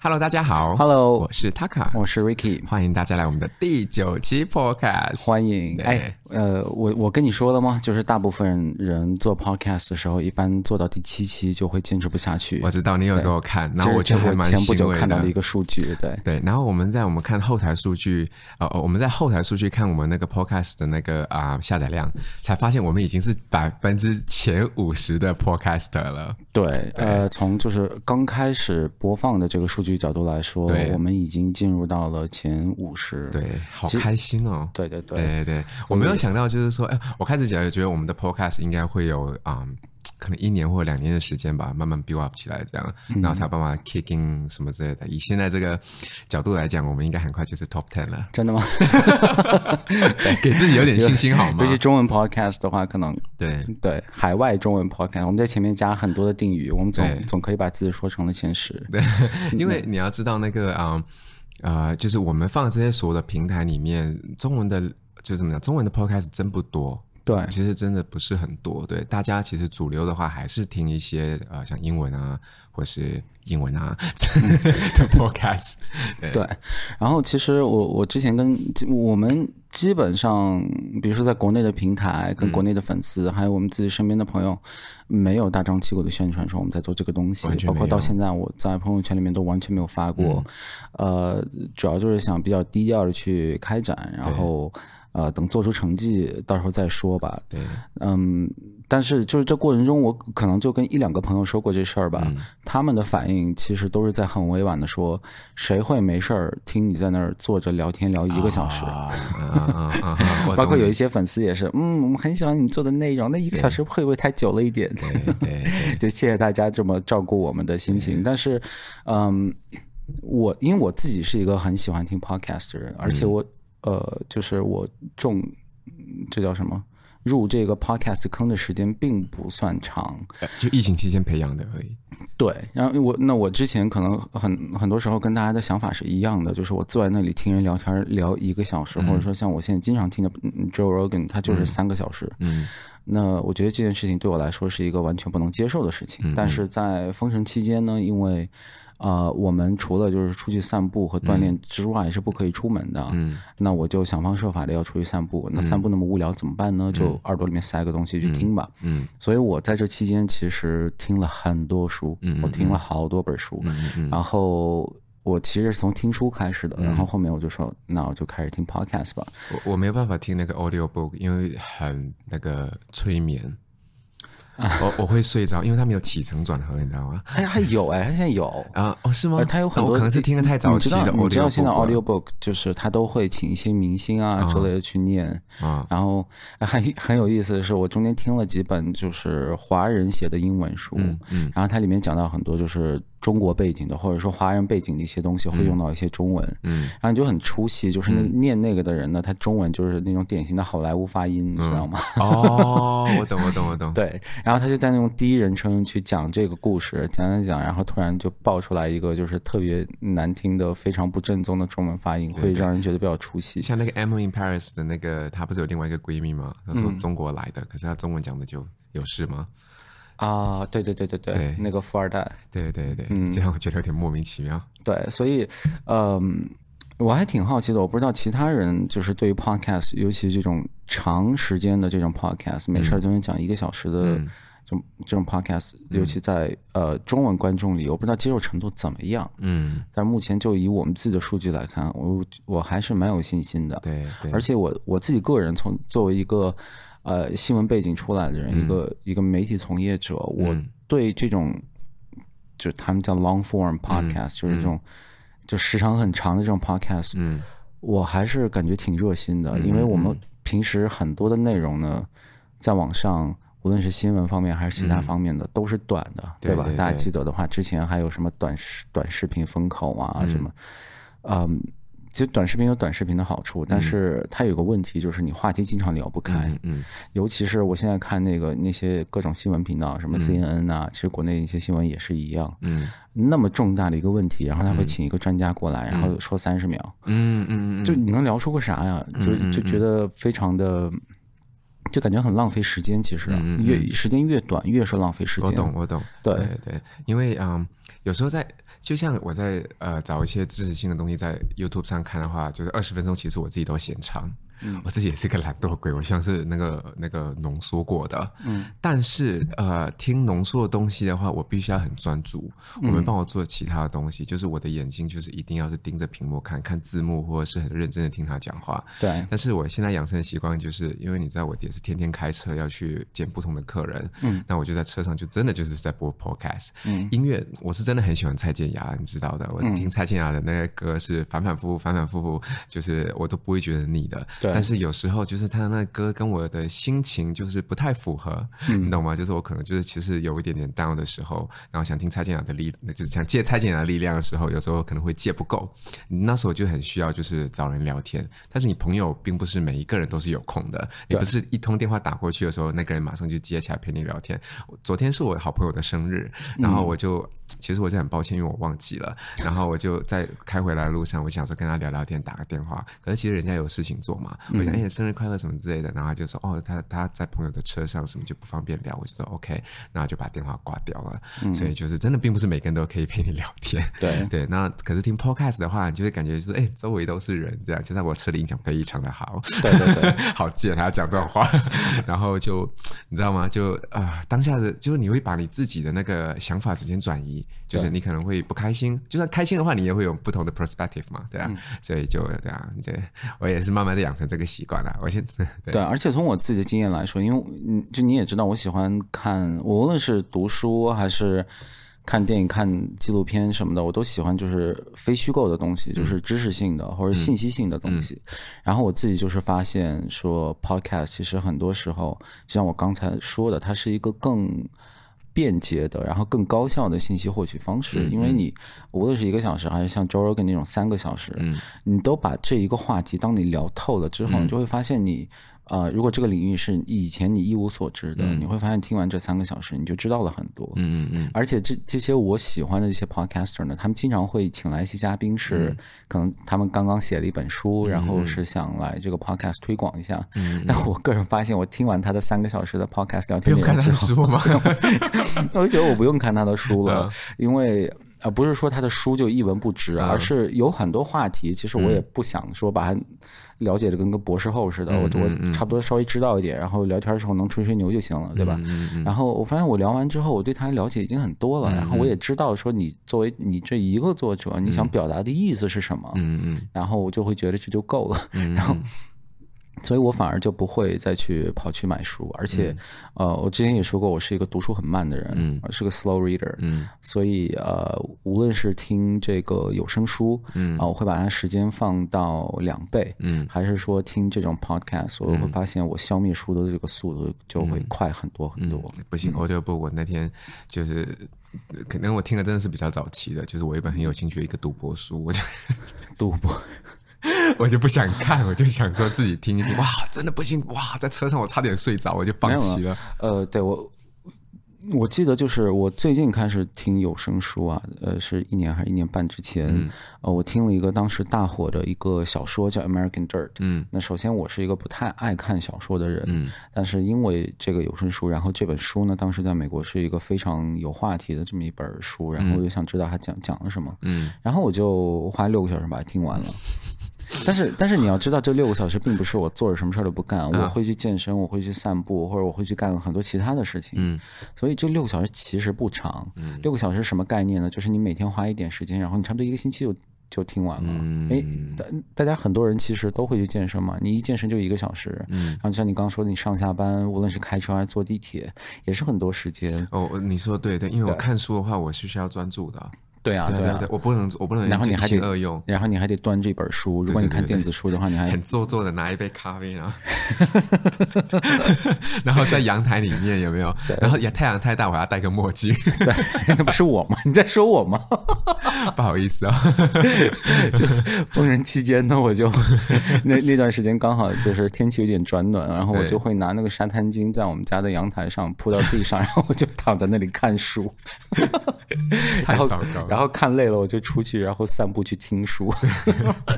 Hello，大家好。Hello，我是 Taka，我是 Ricky，欢迎大家来我们的第九期 Podcast。欢迎。哎，呃，我我跟你说了吗？就是大部分人做 Podcast 的时候，一般做到第七期就会坚持不下去。我知道你有给我看，然后我就还蛮前不久看到的一个数据，对对。然后我们在我们看后台数据，呃，我们在后台数据看我们那个 Podcast 的那个啊、呃、下载量，才发现我们已经是百分之前五十的 Podcaster 了。对，对呃，从就是刚开始播放的这个数据。角度来说，对我们已经进入到了前五十，对，好开心哦！对对对对对，我没有想到，就是说，哎，我开始讲，觉得我们的 podcast 应该会有啊。嗯可能一年或两年的时间吧，慢慢 build up 起来，这样，然后才有办法 kicking 什么之类的。以现在这个角度来讲，我们应该很快就是 top ten 了。真的吗？给自己有点信心好吗？尤其中文 podcast 的话，可能对对海外中文 podcast，我们在前面加很多的定语，我们总总可以把自己说成了前十。对，因为你要知道那个啊啊、呃，就是我们放这些所有的平台里面，中文的就怎么讲，中文的 podcast 真不多。对，其实真的不是很多。对，大家其实主流的话还是听一些呃，像英文啊，或是英文啊 的 podcast。对，对，然后其实我我之前跟我们基本上，比如说在国内的平台，跟国内的粉丝，嗯、还有我们自己身边的朋友，没有大张旗鼓的宣传说我们在做这个东西，包括到现在我在朋友圈里面都完全没有发过。嗯、呃，主要就是想比较低调的去开展，然后。呃，等做出成绩，到时候再说吧。对，嗯，但是就是这过程中，我可能就跟一两个朋友说过这事儿吧。嗯、他们的反应其实都是在很委婉的说：“谁会没事儿听你在那儿坐着聊天聊一个小时？” 包括有一些粉丝也是，嗯，我们很喜欢你做的内容，那一个小时会不会太久了一点？对对，对 就谢谢大家这么照顾我们的心情。但是，嗯，我因为我自己是一个很喜欢听 podcast 的人，而且我。嗯呃，就是我中，这叫什么？入这个 podcast 坑的时间并不算长，就疫情期间培养的而已。对，然后我那我之前可能很很多时候跟大家的想法是一样的，就是我坐在那里听人聊天聊一个小时，嗯、或者说像我现在经常听的 Joe Rogan，他就是三个小时。嗯，那我觉得这件事情对我来说是一个完全不能接受的事情。嗯、但是在封城期间呢，因为呃，我们除了就是出去散步和锻炼之外，是不可以出门的。嗯，那我就想方设法的要出去散步。那散步那么无聊怎么办呢？就耳朵里面塞个东西去听吧。嗯，所以我在这期间其实听了很多书，我听了好多本书。然后我其实是从听书开始的，然后后面我就说，那我就开始听 podcast 吧。我我没有办法听那个 audio book，因为很那个催眠。我我会睡着，因为他没有起承转合，你知道吗？哎，还有哎，他现在有啊？哦，是吗？他有很多，可能是听的太早期的。我知道现在 audio book 就是他都会请一些明星啊之类的去念啊。然后 很很有意思的是，我中间听了几本就是华人写的英文书，嗯，然后它里面讲到很多就是。中国背景的，或者说华人背景的一些东西，会用到一些中文，嗯，嗯然后你就很出戏，就是那念那个的人呢，嗯、他中文就是那种典型的好莱坞发音，嗯、你知道吗？哦，我懂，我懂，我懂。对，然后他就在那种第一人称去讲这个故事，讲讲讲，然后突然就爆出来一个就是特别难听的、非常不正宗的中文发音，会让人觉得比较出戏。像那个 Emily in Paris 的那个，她不是有另外一个闺蜜吗？她说中国来的，嗯、可是她中文讲的就有事吗？啊，对对对对对，对那个富二代，对对对，嗯，这样我觉得有点莫名其妙。对，所以，嗯，我还挺好奇的，我不知道其他人就是对于 podcast，尤其这种长时间的这种 podcast，没事儿就能讲一个小时的这种这种 podcast，尤其在呃中文观众里，我不知道接受程度怎么样。嗯，但目前就以我们自己的数据来看，我我还是蛮有信心的。对，对，而且我我自己个人从作为一个。呃，新闻背景出来的人，嗯、一个一个媒体从业者，嗯、我对这种就是他们叫 long form podcast，、嗯、就是这种、嗯、就时长很长的这种 podcast，嗯，我还是感觉挺热心的，嗯、因为我们平时很多的内容呢，在网上无论是新闻方面还是其他方面的，嗯、都是短的，对吧？大家记得的话，之前还有什么短视短视频风口啊，嗯、什么，嗯。其实短视频有短视频的好处，但是它有个问题，就是你话题经常聊不开。嗯，嗯尤其是我现在看那个那些各种新闻频道，什么 CNN 啊，嗯、其实国内一些新闻也是一样。嗯，那么重大的一个问题，然后他会请一个专家过来，嗯、然后说三十秒。嗯嗯嗯，就你能聊出个啥呀？就就觉得非常的。就感觉很浪费时间。其实、啊嗯嗯、越时间越短，越是浪费时间。我懂，我懂。对对对，因为嗯，有时候在就像我在呃找一些知识性的东西在 YouTube 上看的话，就是二十分钟，其实我自己都嫌长。嗯，我自己也是个懒惰鬼，我像是那个那个浓缩过的。嗯，但是呃，听浓缩的东西的话，我必须要很专注。我们帮我做其他的东西，就是我的眼睛就是一定要是盯着屏幕看，看字幕或者是很认真的听他讲话。对。但是我现在养成的习惯，就是因为你知道，我也是天天开车要去见不同的客人。嗯。那我就在车上就真的就是在播 podcast。嗯。音乐我是真的很喜欢蔡健雅，你知道的。我听蔡健雅的那个歌是反反复复，反反复复，就是我都不会觉得腻的。对。但是有时候就是他的那歌跟我的心情就是不太符合，嗯、你懂吗？就是我可能就是其实有一点点 down 的时候，然后想听蔡健雅的力，就是想借蔡健雅的力量的时候，有时候可能会借不够。那时候就很需要就是找人聊天，但是你朋友并不是每一个人都是有空的，你不是一通电话打过去的时候，那个人马上就接起来陪你聊天。昨天是我好朋友的生日，然后我就、嗯、其实我是很抱歉，因为我忘记了，然后我就在开回来的路上，我想说跟他聊聊天，打个电话，可是其实人家有事情做嘛，我想哎。欸生日快乐什么之类的，然后他就说哦，他他在朋友的车上什么就不方便聊，我就说 OK，然后就把电话挂掉了。嗯、所以就是真的并不是每个人都可以陪你聊天，对对。那可是听 Podcast 的话，你就会感觉就是哎，周围都是人这样。就在我车里音响非常的好，对对对，好贱，还要讲这种话。然后就你知道吗？就啊、呃，当下的就是你会把你自己的那个想法直接转移，就是你可能会不开心，就算开心的话，你也会有不同的 perspective 嘛，对啊。嗯、所以就对啊，这我也是慢慢的养成这个习惯了。我现在 对，对，而且从我自己的经验来说，因为嗯，就你也知道，我喜欢看，我无论是读书还是看电影、看纪录片什么的，我都喜欢就是非虚构的东西，就是知识性的或者信息性的东西。然后我自己就是发现说，podcast 其实很多时候，就像我刚才说的，它是一个更。便捷的，然后更高效的信息获取方式，嗯、因为你无论是一个小时，还是像 Joe Rogan 那种三个小时，嗯、你都把这一个话题，当你聊透了之后，嗯、你就会发现你。呃，如果这个领域是以前你一无所知的，嗯、你会发现听完这三个小时，你就知道了很多。嗯嗯嗯。而且这这些我喜欢的一些 podcaster 呢，他们经常会请来一些嘉宾，是可能他们刚刚写了一本书，嗯、然后是想来这个 podcast 推广一下。嗯。但我个人发现，我听完他的三个小时的 podcast 聊天不用看他的书吗？我就觉得我不用看他的书了，嗯、因为。啊，不是说他的书就一文不值，而是有很多话题，其实我也不想说把它了解的跟个博士后似的，我我差不多稍微知道一点，然后聊天的时候能吹吹牛就行了，对吧？然后我发现我聊完之后，我对他了解已经很多了，然后我也知道说你作为你这一个作者，你想表达的意思是什么，嗯嗯，然后我就会觉得这就够了，然后。所以我反而就不会再去跑去买书，而且，嗯、呃，我之前也说过，我是一个读书很慢的人，嗯，是个 slow reader，嗯，所以呃，无论是听这个有声书，嗯，啊、呃，我会把它时间放到两倍，嗯，还是说听这种 podcast，我会发现我消灭书的这个速度就会快很多很多。嗯。嗯、不行，我就不，我那天就是可能我听的真的是比较早期的，就是我一本很有兴趣的一个赌博书，我就赌博。我就不想看，我就想说自己听一听。哇，真的不行！哇，在车上我差点睡着，我就放弃了。呃，对我，我记得就是我最近开始听有声书啊，呃，是一年还是一年半之前，嗯、呃，我听了一个当时大火的一个小说叫《American Dirt》。嗯，那首先我是一个不太爱看小说的人，嗯，但是因为这个有声书，然后这本书呢，当时在美国是一个非常有话题的这么一本书，然后我就想知道它讲讲了什么，嗯，然后我就花六个小时把它听完了。但是，但是你要知道，这六个小时并不是我坐着什么事儿都不干，我会去健身，我会去散步，或者我会去干很多其他的事情。嗯，所以这六个小时其实不长。嗯，六个小时什么概念呢？就是你每天花一点时间，然后你差不多一个星期就就听完了。嗯，哎，大大家很多人其实都会去健身嘛，你一健身就一个小时。嗯，然后像你刚刚说的，你上下班无论是开车还是坐地铁，也是很多时间。哦，你说对对，因为我看书的话，我是需要专注的。对啊，对啊，我不能，我不能。然后你还得二用，然后你还得端这本书。如果你看电子书的话，你还很做作的拿一杯咖啡，然后，然后在阳台里面有没有？然后也太阳太大，我要戴个墨镜。对，那不是我吗？你在说我吗？不好意思啊、哦，就封人期间呢，我就那那段时间刚好就是天气有点转暖，然后我就会拿那个沙滩巾在我们家的阳台上铺到地上，然后我就躺在那里看书。太糟糕了。然后看累了，我就出去，然后散步去听书。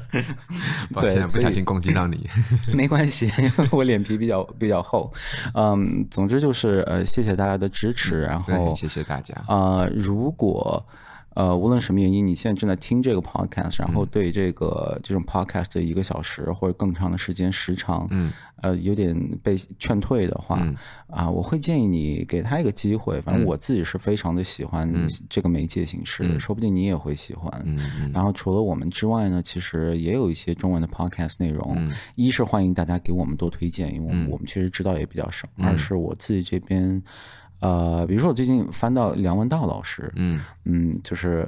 抱歉，不小心攻击到你。没关系，我脸皮比较比较厚。嗯，总之就是呃，谢谢大家的支持，然后谢谢大家。呃，如果。呃，无论什么原因，你现在正在听这个 podcast，然后对这个这种 podcast 的一个小时或者更长的时间时长，嗯，呃，有点被劝退的话，嗯、啊，我会建议你给他一个机会。反正我自己是非常的喜欢这个媒介形式，嗯、说不定你也会喜欢。嗯嗯。然后除了我们之外呢，其实也有一些中文的 podcast 内容。嗯、一是欢迎大家给我们多推荐，因为我们我们其实知道也比较少。嗯、二是我自己这边。呃，比如说我最近翻到梁文道老师，嗯嗯，就是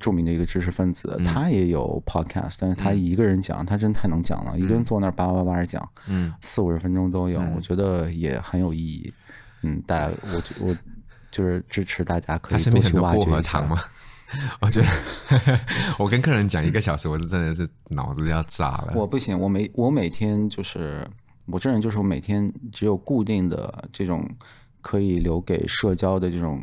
著名的一个知识分子，嗯、他也有 podcast，但是他一个人讲，嗯、他真太能讲了，嗯、一个人坐那儿叭叭叭的讲，嗯，四五十分钟都有，嗯、我觉得也很有意义。嗯，大家，我我就是支持大家可以多去挖掘一下。我觉得我跟客人讲一个小时，我是真的是脑子要炸了。我不行，我每我每天就是我这人就是我每天只有固定的这种。可以留给社交的这种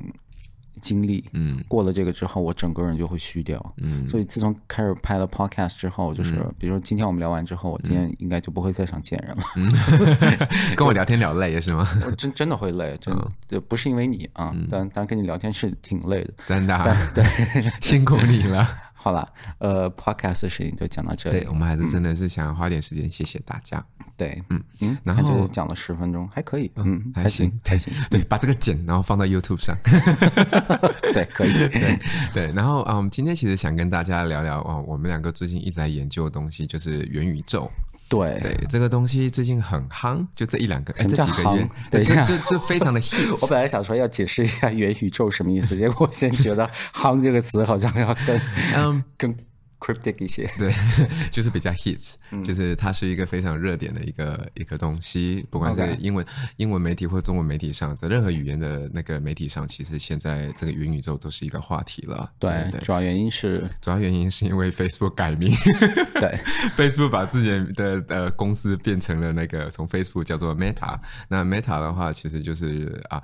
经历，嗯，过了这个之后，我整个人就会虚掉，嗯，所以自从开始拍了 podcast 之后，就是比如说今天我们聊完之后，我今天应该就不会再想见人了，嗯，跟我聊天聊累是吗？我真真的会累，真的，就不是因为你啊，但但跟你聊天是挺累的，真的，对，辛苦你了。好了，呃，podcast 的事情就讲到这里。对，我们还是真的是想花点时间，谢谢大家。对，嗯嗯，然后讲了十分钟，还可以，嗯，还行还行。对，把这个剪，然后放到 YouTube 上。对，可以。对对，然后啊，我们，今天其实想跟大家聊聊哦，我们两个最近一直在研究的东西，就是元宇宙。对对，这个东西最近很夯，就这一两个，哎，这几个月，对，这这这非常的 hit。我本来想说要解释一下元宇宙什么意思，结果我现在觉得“夯”这个词好像要跟嗯更。cryptic 一些，对，就是比较 hit，、嗯、就是它是一个非常热点的一个一个东西，不管是英文.英文媒体或中文媒体上，在任何语言的那个媒体上，其实现在这个元宇宙都是一个话题了。对，对对主要原因是主要原因是因为 Facebook 改名，对，Facebook 把自己的呃公司变成了那个从 Facebook 叫做 Meta，那 Meta 的话其实就是啊，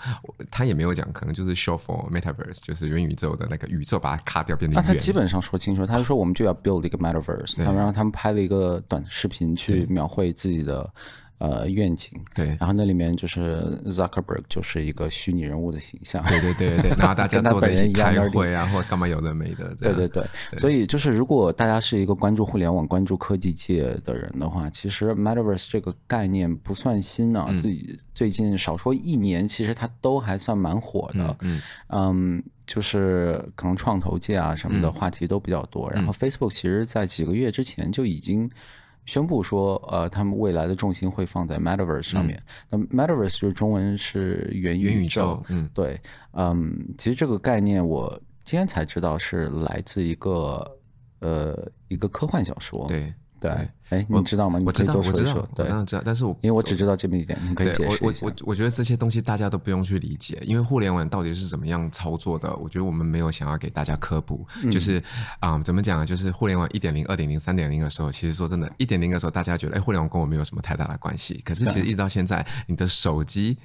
他也没有讲，可能就是 short for Metaverse，就是元宇宙的那个宇宙把它卡掉变成。那他基本上说清楚，他就说我们就要 build 一个 metaverse，他们让他们拍了一个短视频去描绘自己的呃愿景，对，然后那里面就是 Zuckerberg 就是一个虚拟人物的形象，对对对对，然后大家 坐在一起开会啊，或干嘛有的没的，对对对，所以就是如果大家是一个关注互联网、关注科技界的人的话，其实 metaverse 这个概念不算新啊，最最近少说一年，其实它都还算蛮火的，嗯嗯。就是可能创投界啊什么的话题都比较多，嗯、然后 Facebook 其实在几个月之前就已经宣布说，呃，他们未来的重心会放在 Metaverse 上面。嗯、那 Metaverse 就是中文是元宇宙，宇宙嗯，对，嗯，其实这个概念我今天才知道是来自一个呃一个科幻小说，对。对，哎，你知道吗？我知道，我知道，对，我当然知道，但是我因为我只知道这么一点，你可以解释。我我我觉得这些东西大家都不用去理解，因为互联网到底是怎么样操作的，我觉得我们没有想要给大家科普。就是啊，怎么讲呢？就是互联网一点零、二点零、三点零的时候，其实说真的，一点零的时候，大家觉得哎，互联网跟我没有什么太大的关系。可是其实一直到现在，你的手机。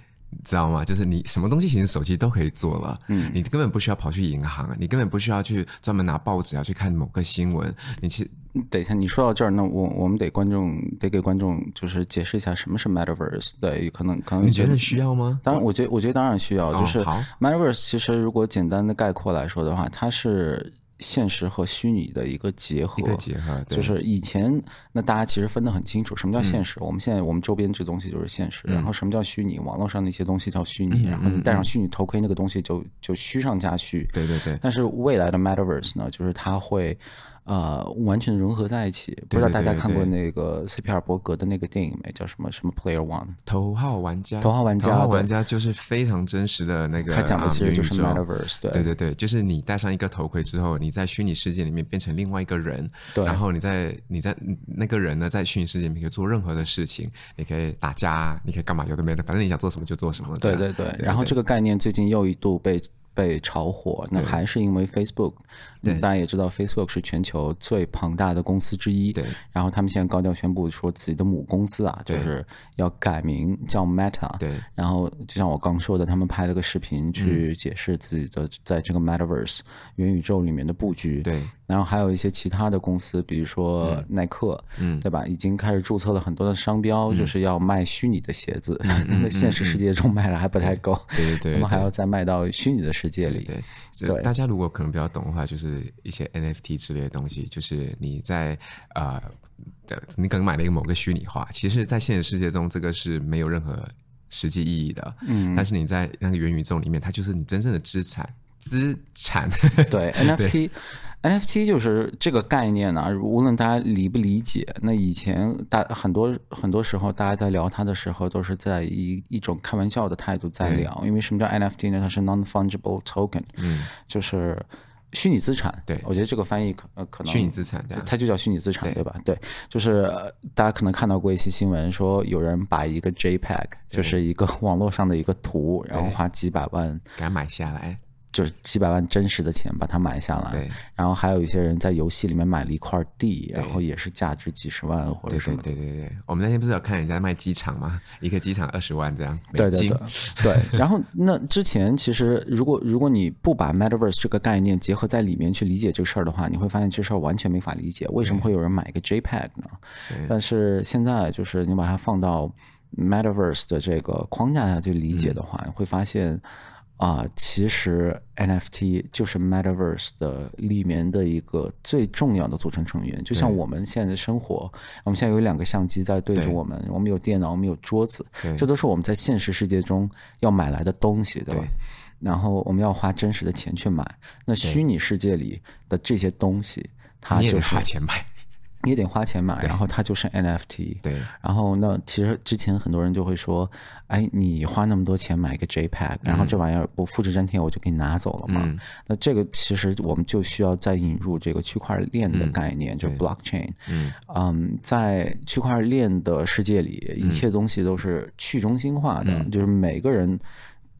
知道吗？就是你什么东西其实手机都可以做了，嗯，你根本不需要跑去银行，你根本不需要去专门拿报纸要去看某个新闻。你其实等一下，你说到这儿，那我我们得观众得给观众就是解释一下什么是 Metaverse。对，可能可能你觉得需要吗？当然，我觉得我觉得当然需要。就是 Metaverse 其实如果简单的概括来说的话，它是。现实和虚拟的一个结合，一个结合，就是以前那大家其实分得很清楚，什么叫现实？嗯、我们现在我们周边这东西就是现实，嗯、然后什么叫虚拟？网络上那些东西叫虚拟，嗯、然后你戴上虚拟头盔，那个东西就就虚上加虚。对对对。但是未来的 Metaverse 呢，就是它会。呃，完全融合在一起。不知道大家看过那个斯皮尔伯格的那个电影没？叫什么什么 Player One？头号玩家。头号玩家。头号玩家就是非常真实的那个。他讲的其实就是 Metaverse。对对对对，就是你戴上一个头盔之后，你在虚拟世界里面变成另外一个人。对。然后你在你在那个人呢，在虚拟世界里面可以做任何的事情，你可以打架，你可以干嘛？有的没的，反正你想做什么就做什么。对对对。然后这个概念最近又一度被。被炒火，那还是因为 Facebook。对，大家也知道，Facebook 是全球最庞大的公司之一。对。然后他们现在高调宣布说，自己的母公司啊，就是要改名叫 Meta。对。然后就像我刚说的，他们拍了个视频去解释自己的在这个 Metaverse 元宇宙里面的布局。对。然后还有一些其他的公司，比如说耐克，嗯，对吧？已经开始注册了很多的商标，就是要卖虚拟的鞋子。那 现实世界中卖了还不太够。对对对。他们还要再卖到虚拟的世界里。对。对。大家如果可能比较懂的话，就是。一些 NFT 之类的东西，就是你在呃的，你可能买了一个某个虚拟化，其实，在现实世界中，这个是没有任何实际意义的。嗯，但是你在那个元宇宙里面，它就是你真正的资产，资产。对 NFT。NFT 就是这个概念呢、啊，无论大家理不理解，那以前大很多很多时候，大家在聊它的时候，都是在以一种开玩笑的态度在聊。因为什么叫 NFT 呢？它是 non-fungible token，嗯，就是。虚拟资产，对，我觉得这个翻译可呃可能虚拟资产，对，它就叫虚拟资产，对。吧？对，就是大家可能看到过一些新闻，说有人把一个 JPEG，就是一个网络上的一个图，然后花几百万给它买下来。就是几百万真实的钱把它买下来，对。然后还有一些人在游戏里面买了一块地，然后也是价值几十万或者什么。对对对对，我们那天不是有看人家卖机场吗？一个机场二十万这样。对对对。对。然后那之前其实如果如果你不把 Metaverse 这个概念结合在里面去理解这个事儿的话，你会发现这事儿完全没法理解，为什么会有人买一个 JPEG 呢？对。但是现在就是你把它放到 Metaverse 的这个框架下去理解的话，嗯、会发现。啊、呃，其实 NFT 就是 Metaverse 的里面的一个最重要的组成成员。就像我们现在的生活，我们现在有两个相机在对着我们，我们有电脑，我们有桌子，这都是我们在现实世界中要买来的东西，对吧？然后我们要花真实的钱去买。那虚拟世界里的这些东西，它就是花钱买。你也得花钱买，然后它就是 NFT。对。然后那其实之前很多人就会说，哎，你花那么多钱买一个 JPEG，然后这玩意儿不复制粘贴我就给你拿走了嘛？嗯、那这个其实我们就需要再引入这个区块链的概念，嗯、就 blockchain。嗯。嗯，在区块链的世界里，一切东西都是去中心化的，嗯、就是每个人。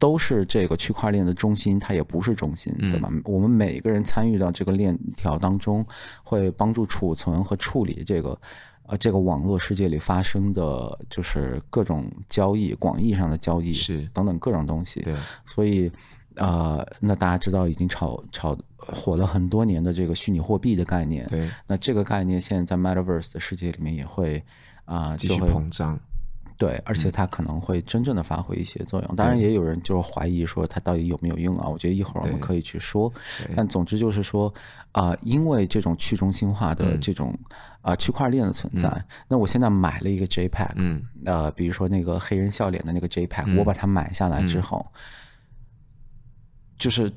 都是这个区块链的中心，它也不是中心，对吧？嗯、我们每个人参与到这个链条当中，会帮助储存和处理这个呃这个网络世界里发生的就是各种交易，广义上的交易是等等各种东西。对，所以呃，那大家知道已经炒炒火了很多年的这个虚拟货币的概念，对，那这个概念现在在 Metaverse 的世界里面也会啊、呃、继续膨胀。对，而且它可能会真正的发挥一些作用。当然，也有人就是怀疑说它到底有没有用啊？我觉得一会儿我们可以去说。但总之就是说，啊、呃，因为这种去中心化的这种啊、区块链的存在，嗯、那我现在买了一个 JPEG，嗯，呃，比如说那个黑人笑脸的那个 JPEG，、嗯、我把它买下来之后，嗯、就是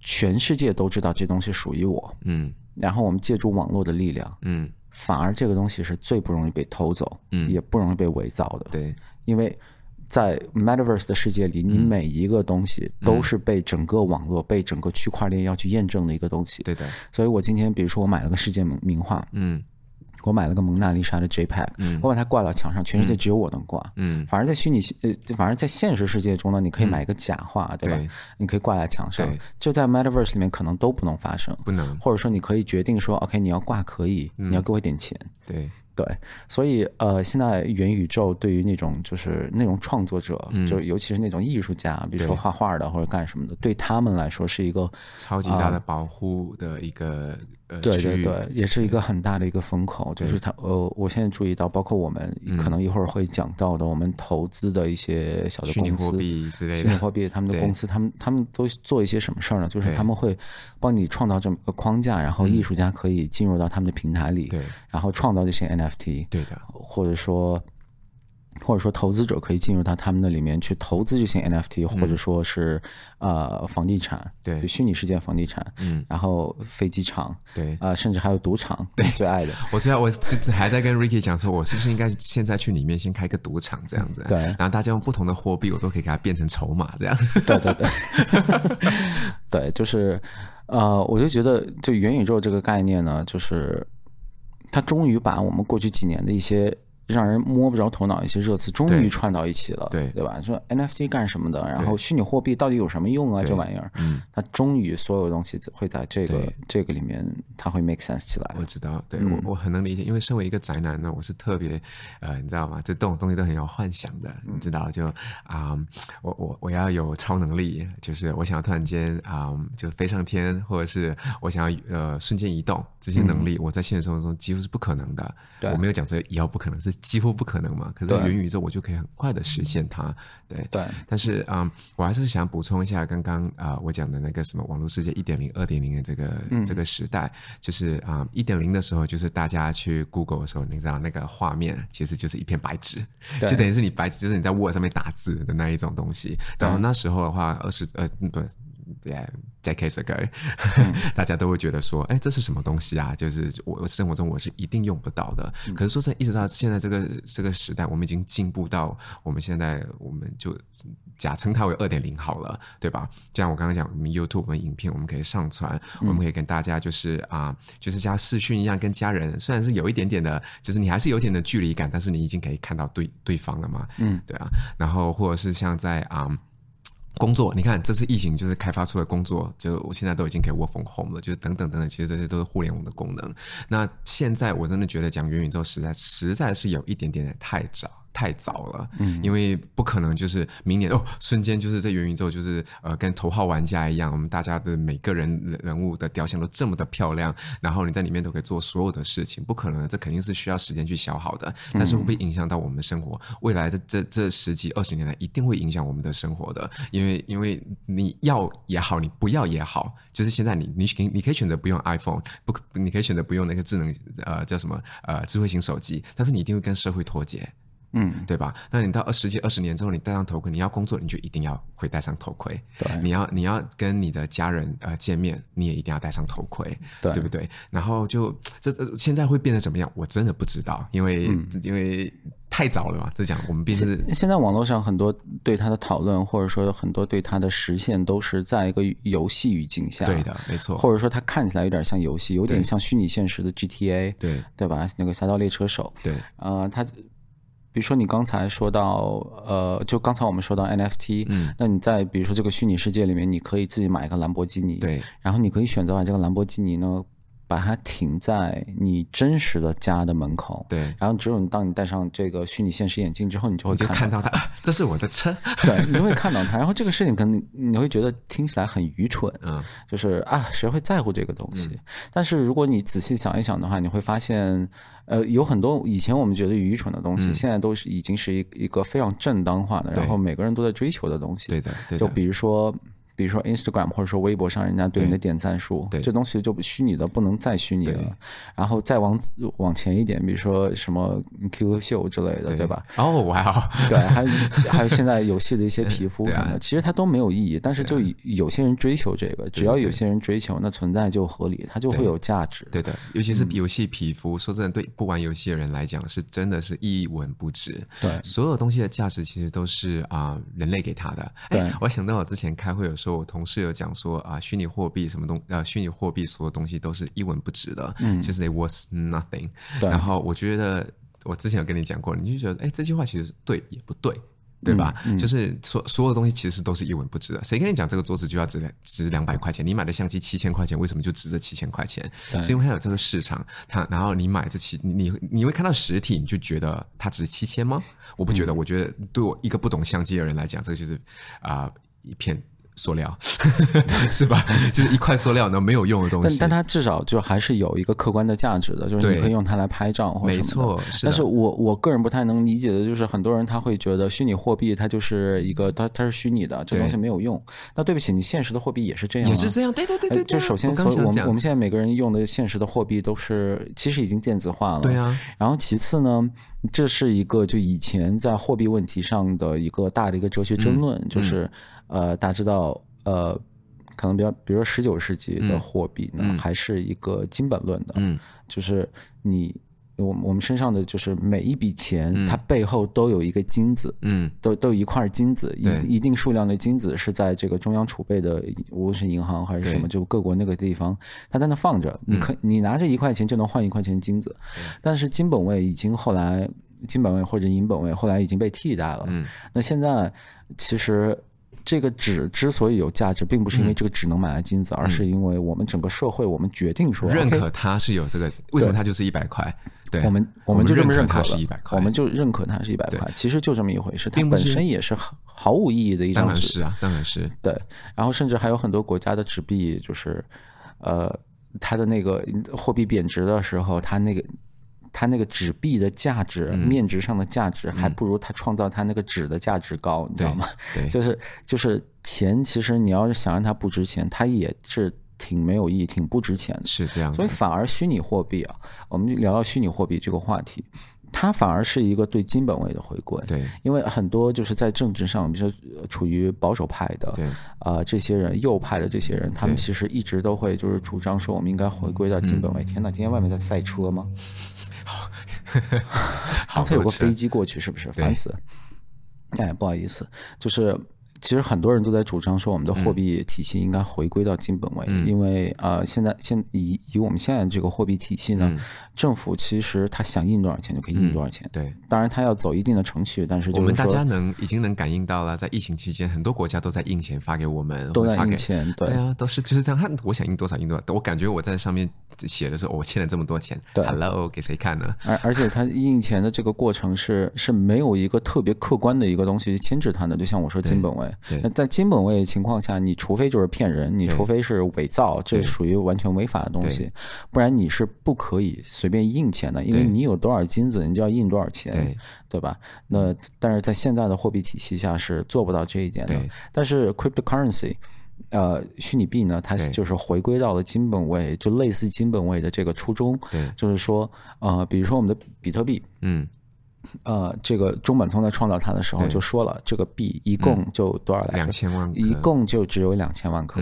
全世界都知道这东西属于我，嗯，然后我们借助网络的力量，嗯。反而这个东西是最不容易被偷走，嗯，也不容易被伪造的，对，因为在 Metaverse 的世界里，你每一个东西都是被整个网络、被整个区块链要去验证的一个东西，对的。所以我今天比如说我买了个世界名名画，嗯。我买了个蒙娜丽莎的 JPEG，嗯，我把它挂到墙上，全世界只有我能挂，嗯，反而在虚拟呃，反而在现实世界中呢，你可以买一个假画，对吧？你可以挂在墙上，就在 Metaverse 里面可能都不能发生，不能，或者说你可以决定说，OK，你要挂可以，你要给我一点钱，对。对，所以呃，现在元宇宙对于那种就是那种创作者，嗯、就尤其是那种艺术家，比如说画画的或者干什么的，对，对他们来说是一个超级大的保护的一个、呃、对对对，也是一个很大的一个风口。就是他呃，我现在注意到，包括我们可能一会儿会讲到的，我们投资的一些小的公司，虚拟货币之类的，虚拟货币他们的公司，他们他们都做一些什么事儿呢？就是他们会帮你创造这么一个框架，然后艺术家可以进入到他们的平台里，对，然后创造这些 NFT。对的，或者说，或者说投资者可以进入到他们那里面去投资这些 NFT，或者说是呃房地产，对，虚拟世界房地产，嗯，然后飞机场，对，啊，甚至还有赌场，对，最爱的。我最爱，我还在跟 Ricky 讲说，我是不是应该现在去里面先开个赌场这样子？对，然后大家用不同的货币，我都可以给它变成筹码这样。对对对，对，就是呃，我就觉得，就元宇宙这个概念呢，就是。它终于把我们过去几年的一些让人摸不着头脑一些热词，终于串到一起了，对对吧？说 NFT 干什么的？然后虚拟货币到底有什么用啊？这玩意儿，嗯，它终于所有东西会在这个这个里面，它会 make sense 起来。我知道，对我我很能理解，因为身为一个宅男呢，我是特别呃，你知道吗？这种东西都很有幻想的，你知道？就啊，我我我要有超能力，就是我想要突然间啊，就飞上天，或者是我想要呃瞬间移动，这些能力我在现实生活中几乎是不可能的。我没有讲说以后不可能，是几乎不可能嘛。可是元宇宙我就可以很快的实现它。对对，但是嗯，我还是想补充一下刚刚啊我讲的那个什么网络世界一点零、二点零的这个这个时代，就是啊一点零的时候，就是大家去 Google 的时候，你知道那个画面其实就是一片白纸，就等于是你白纸，就是你在 Word 上面打字的那一种东西。然后那时候的话，二十呃对。Yeah, decades ago，大家都会觉得说，哎，这是什么东西啊？就是我生活中我是一定用不到的。可是说实在，一直到现在这个这个时代，我们已经进步到我们现在，我们就假称它为二点零好了，对吧？就像我刚刚讲，我们 YouTube 我们影片我们可以上传，我们可以跟大家就是啊，就是像视讯一样跟家人，虽然是有一点点的，就是你还是有点的距离感，但是你已经可以看到对对方了嘛。嗯，对啊。然后或者是像在啊。工作，你看，这次疫情就是开发出的工作，就我现在都已经可以 work from home 了，就是等等等等，其实这些都是互联网的功能。那现在我真的觉得讲元宇宙实在实在是有一点点的太早。太早了，嗯，因为不可能就是明年哦，瞬间就是在元宇宙就是呃，跟头号玩家一样，我们大家的每个人人物的雕像都这么的漂亮，然后你在里面都可以做所有的事情，不可能，这肯定是需要时间去消耗的，但是会不会影响到我们的生活？未来的这这十几二十年来，一定会影响我们的生活的，因为因为你要也好，你不要也好，就是现在你你你你可以选择不用 iPhone，不，你可以选择不用那个智能呃叫什么呃智慧型手机，但是你一定会跟社会脱节。嗯，对吧？那你到二十几、二十年之后，你戴上头盔，你要工作，你就一定要会戴上头盔。对，你要你要跟你的家人呃见面，你也一定要戴上头盔，对，对不对？然后就这这现在会变得怎么样？我真的不知道，因为、嗯、因为太早了嘛。这讲我们毕竟是现在网络上很多对他的讨论，或者说有很多对他的实现，都是在一个游戏语境下。对的，没错。或者说他看起来有点像游戏，有点像虚拟现实的 GTA，对对吧？那个《侠盗猎车手》，对，呃，它。比如说你刚才说到，呃，就刚才我们说到 NFT，嗯，那你在比如说这个虚拟世界里面，你可以自己买一个兰博基尼，对，然后你可以选择把这个兰博基尼呢，把它停在你真实的家的门口，对，然后只有你当你戴上这个虚拟现实眼镜之后，你就会看到它，到它 这是我的车，对，你就会看到它，然后这个事情可能你会觉得听起来很愚蠢，嗯，就是啊，谁会在乎这个东西？嗯，但是如果你仔细想一想的话，你会发现。呃，有很多以前我们觉得愚蠢的东西，嗯、现在都是已经是一一个非常正当化的，然后每个人都在追求的东西。对的，对的。就比如说。比如说 Instagram 或者说微博上，人家对你的点赞数，这东西就虚拟的不能再虚拟了。然后再往往前一点，比如说什么 QQ 秀之类的，对，对吧？哦，我还好。对，还有还有现在游戏的一些皮肤什么的，啊、其实它都没有意义。但是就有些人追求这个，只要有些人追求，那存在就合理，它就会有价值。对，对的，尤其是游戏皮肤，嗯、说真的，对不玩游戏的人来讲，是真的是一文不值。对，所有东西的价值其实都是啊、呃、人类给他的。对，我想到我之前开会有时候。我同事有讲说啊，虚拟货币什么东呃，虚拟货币所有东西都是一文不值的，嗯，就是 it was nothing。然后我觉得我之前有跟你讲过，你就觉得哎，这句话其实对也不对，对吧？嗯嗯、就是所所有东西其实都是一文不值的。谁跟你讲这个桌子就要值两值两百块钱？你买的相机七千块钱，为什么就值这七千块钱？是因为它有这个市场，它然后你买这七你你会看到实体，你就觉得它值七千吗？我不觉得，嗯、我觉得对我一个不懂相机的人来讲，这个就是啊、呃、一片。塑料 是吧？就是一块塑料呢，没有用的东西。但但它至少就还是有一个客观的价值的，就是你可以用它来拍照或者什么。没错，是。但是我我个人不太能理解的就是，很多人他会觉得虚拟货币它就是一个它它是虚拟的，这东西没有用。那对不起，你现实的货币也是这样，也是这样。对对对对。就首先，所以我们我们现在每个人用的现实的货币都是其实已经电子化了。对啊。然后其次呢，这是一个就以前在货币问题上的一个大的一个哲学争论，就是。呃，大家知道，呃，可能比较，比如说十九世纪的货币呢，嗯、还是一个金本论的，嗯，就是你，我我们身上的就是每一笔钱，嗯、它背后都有一个金子，嗯，都都有一块金子，一一定数量的金子是在这个中央储备的，无论是银行还是什么，就各国那个地方，它在那放着，你可、嗯、你拿着一块钱就能换一块钱金子，对但是金本位已经后来。金本位或者银本位，后来已经被替代了。嗯，那现在其实。这个纸之所以有价值，并不是因为这个纸能买来金子，嗯、而是因为我们整个社会，我们决定说认可它是有这个，为什么它就是一百块？对，我们我们就这么认可它是一百块，我们就认可它是一百块。其实就这么一回事，它本身也是毫无意义的一张纸。当然是啊，当然是。对，然后甚至还有很多国家的纸币，就是呃，它的那个货币贬值的时候，它那个。它那个纸币的价值，嗯、面值上的价值，还不如它创造它那个纸的价值高，嗯、你知道吗？对，就是就是钱，其实你要是想让它不值钱，它也是挺没有意义、挺不值钱的。是这样。所以反而虚拟货币啊，我们就聊到虚拟货币这个话题。它反而是一个对金本位的回归，对，因为很多就是在政治上，比如说处于保守派的，对，啊、呃，这些人右派的这些人，他们其实一直都会就是主张说，我们应该回归到金本位。嗯、天哪，今天外面在赛车吗？好，刚才有个飞机过去，是不是？烦死了！哎，不好意思，就是。其实很多人都在主张说，我们的货币体系应该回归到金本位，嗯、因为呃，现在现以以我们现在这个货币体系呢，嗯、政府其实他想印多少钱就可以印多少钱。嗯、对，当然他要走一定的程序，但是就是我们大家能已经能感应到了，在疫情期间，很多国家都在印钱发给我们，都在印钱，对，对啊，都是就是这样。他我想印多少印多少，我感觉我在上面写的是我欠了这么多钱，对，Hello，给谁看呢？而而且他印钱的这个过程是是没有一个特别客观的一个东西去牵制他的，就像我说金本位，那在金。本位情况下，你除非就是骗人，你除非是伪造，这属于完全违法的东西，不然你是不可以随便印钱的，因为你有多少金子，你就要印多少钱，对，对吧？那但是在现在的货币体系下是做不到这一点的。但是 cryptocurrency，呃，虚拟币呢，它就是回归到了金本位，就类似金本位的这个初衷，就是说，呃，比如说我们的比特币，嗯。呃，这个中本聪在创造它的时候就说了，这个币一共就多少来着？两千万，一共就只有两千万颗。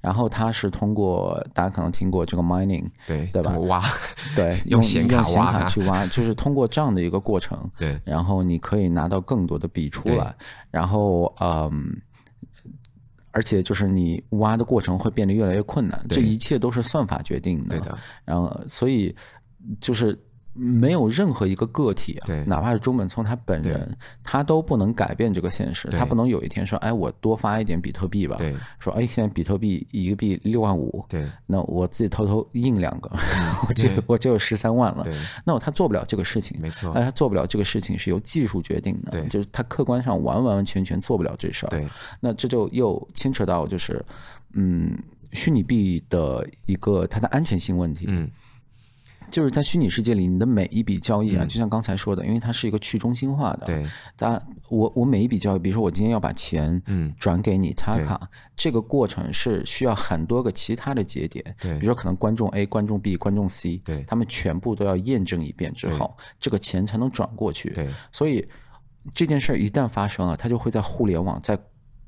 然后它是通过大家可能听过这个 mining，对对吧？挖，对，用显卡去挖，就是通过这样的一个过程。对，然后你可以拿到更多的币出来。然后嗯，而且就是你挖的过程会变得越来越困难，这一切都是算法决定的。对的。然后所以就是。没有任何一个个体啊，哪怕是中本聪他本人，他都不能改变这个现实。他不能有一天说：“哎，我多发一点比特币吧。”说：“哎，现在比特币一个币六万五，那我自己偷偷印两个，我就我就有十三万了。”那他做不了这个事情，没错。他做不了这个事情是由技术决定的，就是他客观上完完全全做不了这事儿。那这就又牵扯到就是，嗯，虚拟币的一个它的安全性问题。嗯。就是在虚拟世界里，你的每一笔交易啊，就像刚才说的，因为它是一个去中心化的。对，但我我每一笔交易，比如说我今天要把钱嗯转给你他卡，这个过程是需要很多个其他的节点。对，比如说可能观众 A、观众 B、观众 C，对，他们全部都要验证一遍之后，这个钱才能转过去。对，所以这件事一旦发生了，它就会在互联网在。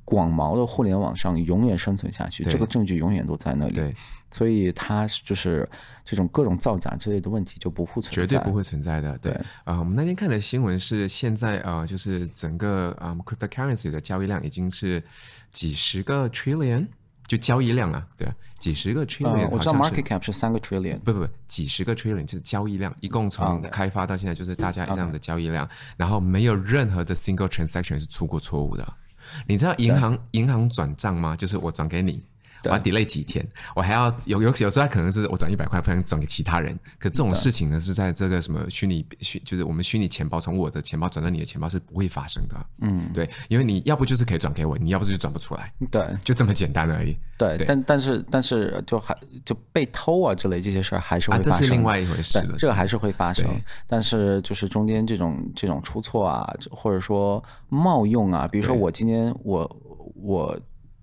广袤的互联网上永远生存下去，这个证据永远都在那里，对，所以它就是这种各种造假之类的问题就不复存在，绝对不会存在的。对，啊，我们那天看的新闻是现在啊，就是整个啊，cryptocurrency 的交易量已经是几十个 trillion，就交易量啊，对，几十个 trillion。我知道 market cap 是三个 trillion，不不不，几十个 trillion 就是交易量，一共从开发到现在就是大家这样的交易量，然后没有任何的 single transaction 是出过错误的。你知道银行银行转账吗？就是我转给你。我要 delay 几天，我还要有有有时候可能是我转一百块，不能转给其他人。可这种事情呢，是在这个什么虚拟虚，就是我们虚拟钱包从我的钱包转到你的钱包是不会发生的。嗯，对，因为你要不就是可以转给我，你要不就转不出来。对，就这么简单而已。对，但但是但是就还就被偷啊之类这些事儿还是会发生。这是另外一回事了。这个还是会发生，但是就是中间这种这种出错啊，或者说冒用啊，比如说我今天我我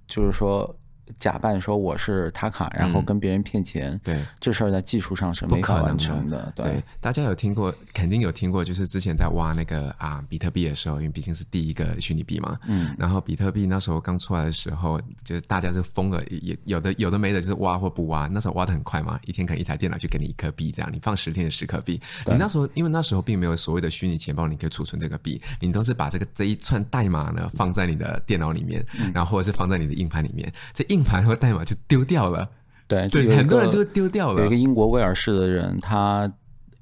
就是说。假扮说我是塔卡，然后跟别人骗钱，嗯、对这事儿在技术上是没可完成的。对，对，大家有听过，肯定有听过，就是之前在挖那个啊比特币的时候，因为毕竟是第一个虚拟币嘛。嗯。然后比特币那时候刚出来的时候，就是大家是疯了，也有的有的没的，就是挖或不挖。那时候挖的很快嘛，一天可能一台电脑就给你一颗币，这样你放十天的十颗币。你那时候因为那时候并没有所谓的虚拟钱包，你可以储存这个币，你都是把这个这一串代码呢放在你的电脑里面，嗯、然后或者是放在你的硬盘里面，这硬盘和代码就丢掉了，对，对，很多人就丢掉了。有一个英国威尔士的人，他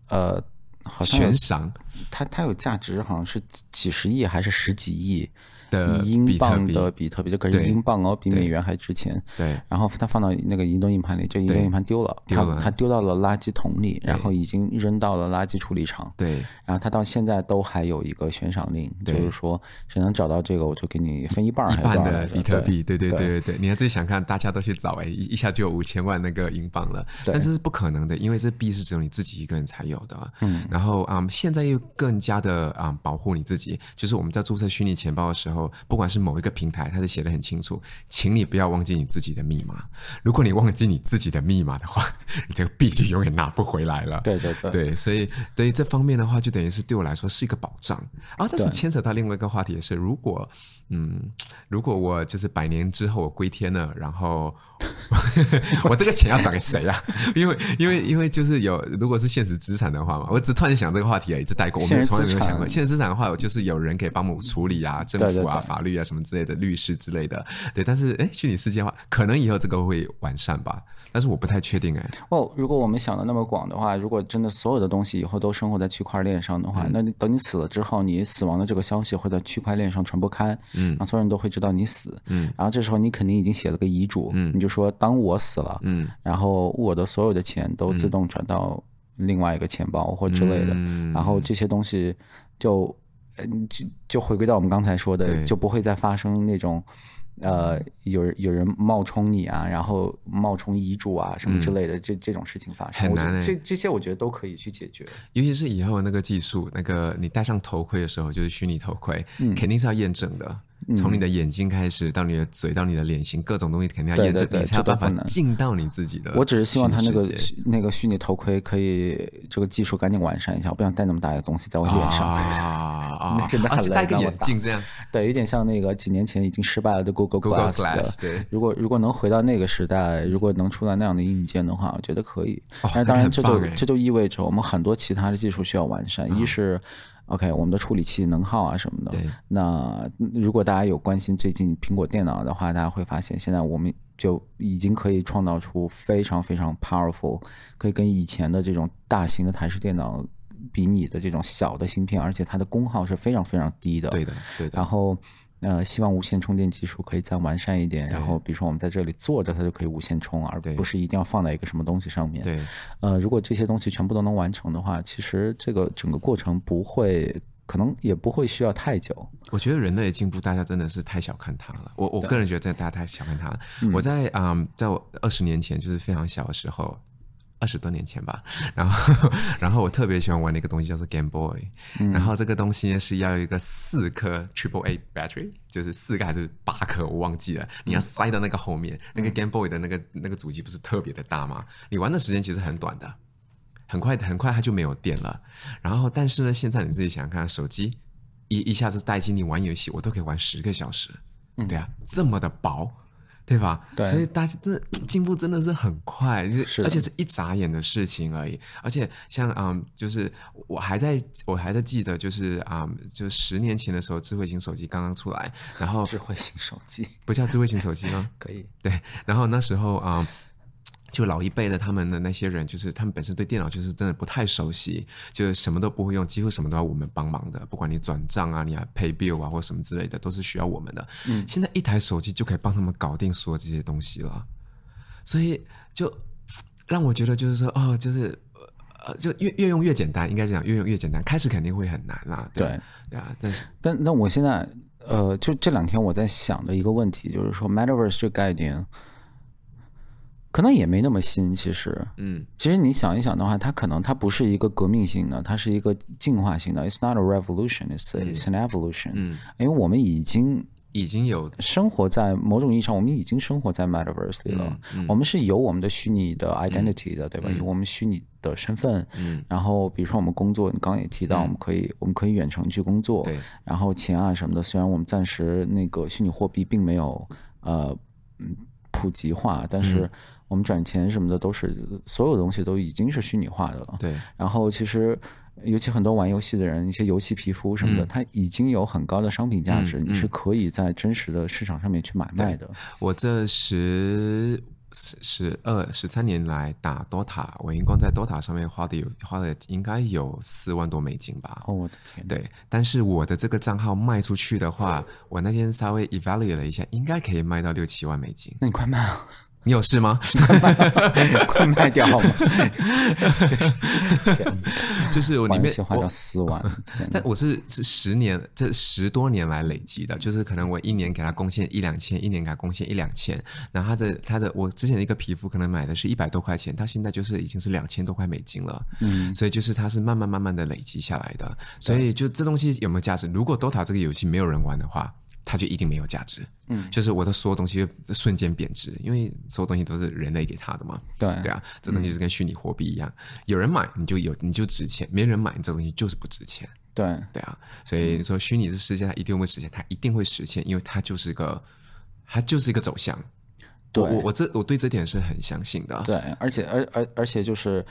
呃，好像悬赏，他他有价值，好像是几十亿还是十几亿。的英镑的比特币，就可是英镑哦，比美元还值钱。对，然后他放到那个移动硬盘里，这移动硬盘丢了，丢了，他丢到了垃圾桶里，然后已经扔到了垃圾处理厂。对，然后他到现在都还有一个悬赏令，就是说谁能找到这个，我就给你分一半一半的比特币。对。对对对。对，你还最想看，大家都去找哎，一一下就有五千万那个英镑了，但是是不可能的，因为这币是只有你自己一个人才有的。嗯，然后啊，现在又更加的啊保护你自己，就是我们在注册虚拟钱包的时候，不管是某一个平台，它是写的很清楚，请你不要忘记你自己的密码。如果你忘记你自己的密码的话，你这个币就永远拿不回来了。对对对，对，所以对于这方面的话，就等于是对我来说是一个保障啊。但是牵扯到另外一个话题也是，如果嗯，如果我就是百年之后我归天了，然后 我这个钱要转给谁啊？因为因为因为就是有，如果是现实资产的话嘛，我只突然想这个话题啊，一直带过，我们从来没有想过现实资产的话，我就是有人可以帮我处理啊，政府啊、法律啊什么之类的，律师之类的。对，但是哎，虚拟世界的话，可能以后这个会完善吧，但是我不太确定哎。哦，如果我们想的那么广的话，如果真的所有的东西以后都生活在区块链上的话，那你等你死了之后，你死亡的这个消息会在区块链上传播开。嗯，然后所有人都会知道你死，嗯，然后这时候你肯定已经写了个遗嘱，嗯，你就说当我死了，嗯，然后我的所有的钱都自动转到另外一个钱包或之类的，嗯，然后这些东西就，嗯，就就回归到我们刚才说的，就不会再发生那种。呃，有有人冒充你啊，然后冒充遗嘱啊什么之类的，嗯、这这种事情发生，很难、欸。这这些我觉得都可以去解决。尤其是以后那个技术，那个你戴上头盔的时候，就是虚拟头盔，嗯、肯定是要验证的。从你的眼睛开始，到你的嘴，到你的脸型，各种东西肯定要验证，你才有办法进到你自己的。我只是希望他那个那个虚拟头盔可以这个技术赶紧完善一下，我不想戴那么大的东西在我脸上啊，真的很累。戴个眼镜这样，对，有点像那个几年前已经失败了的 Google Glass。对，如果如果能回到那个时代，如果能出来那样的硬件的话，我觉得可以。但是当然，这就这就意味着我们很多其他的技术需要完善，一是。OK，我们的处理器能耗啊什么的。对。那如果大家有关心最近苹果电脑的话，大家会发现现在我们就已经可以创造出非常非常 powerful，可以跟以前的这种大型的台式电脑比拟的这种小的芯片，而且它的功耗是非常非常低的。对的，对的。然后。呃，希望无线充电技术可以再完善一点，然后比如说我们在这里坐着，它就可以无线充，而不是一定要放在一个什么东西上面。对，呃，如果这些东西全部都能完成的话，其实这个整个过程不会，可能也不会需要太久。我觉得人类的进步，大家真的是太小看它了。我我个人觉得，在大家太小看它了。我在嗯，um, 在我二十年前，就是非常小的时候。二十多年前吧，然后，然后我特别喜欢玩的一个东西叫做 Game Boy，、嗯、然后这个东西呢是要有一个四颗 Triple A battery，就是四个还是八颗我忘记了，你要塞到那个后面，嗯、那个 Game Boy 的那个那个主机不是特别的大吗？你玩的时间其实很短的，很快很快它就没有电了。然后，但是呢，现在你自己想想看，手机一一下子带进，你玩游戏我都可以玩十个小时，嗯、对啊，这么的薄。对吧？对，所以大家这进步真的是很快，就是而且是一眨眼的事情而已。而且像嗯，就是我还在我还在记得，就是啊、嗯，就十年前的时候，智慧型手机刚刚出来，然后智慧型手机不叫智慧型手机吗？可以。对，然后那时候啊。嗯就老一辈的他们的那些人，就是他们本身对电脑就是真的不太熟悉，就是什么都不会用，几乎什么都要我们帮忙的。不管你转账啊，你要 pay bill 啊，或什么之类的，都是需要我们的。嗯，现在一台手机就可以帮他们搞定所有这些东西了，所以就让我觉得就是说，哦，就是呃，就越越用越简单，应该这样，越用越简单。开始肯定会很难啦，对对，对啊，但是但那我现在呃，就这两天我在想的一个问题，就是说 Metaverse 这个概念。可能也没那么新，其实，嗯，其实你想一想的话，它可能它不是一个革命性的，它是一个进化性的。It's not a revolution, it's, a, it's an evolution。嗯，因为我们已经已经有生活在某种意义上，我们已经生活在 Metaverse 里了。嗯嗯、我们是有我们的虚拟的 identity 的，嗯、对吧？有我们虚拟的身份。嗯，然后比如说我们工作，你刚刚也提到，我们可以、嗯、我们可以远程去工作。对，然后钱啊什么的，虽然我们暂时那个虚拟货币并没有呃嗯普及化，但是。嗯我们转钱什么的都是，所有东西都已经是虚拟化的了。对。然后其实，尤其很多玩游戏的人，一些游戏皮肤什么的，嗯、它已经有很高的商品价值，你是可以在真实的市场上面去买卖的。我这十十十二十三年来打 DOTA，我应该在 DOTA 上面花的有花的应该有四万多美金吧。哦，我的天！对，但是我的这个账号卖出去的话，我那天稍微 evaluate 了一下，应该可以卖到六七万美金。那你快卖啊！你有事吗？快卖掉好吗？就是我里面花掉四万，但我是是十年这十多年来累积的，就是可能我一年给他贡献一两千，一年给他贡献一两千，然后他的他的我之前的一个皮肤可能买的是一百多块钱，到现在就是已经是两千多块美金了，嗯，所以就是它是慢慢慢慢的累积下来的，所以就这东西有没有价值？如果 DOTA 这个游戏没有人玩的话。它就一定没有价值，嗯，就是我的所有东西瞬间贬值，因为所有东西都是人类给他的嘛，对。对啊，这东西是跟虚拟货币一样，嗯、有人买你就有你就值钱，没人买你这东西就是不值钱，对。对啊，所以说虚拟的世界它一定会实现，它一定会实现，因为它就是一个它就是一个走向，对。我我这我对这点是很相信的，对，而且而而而且就是。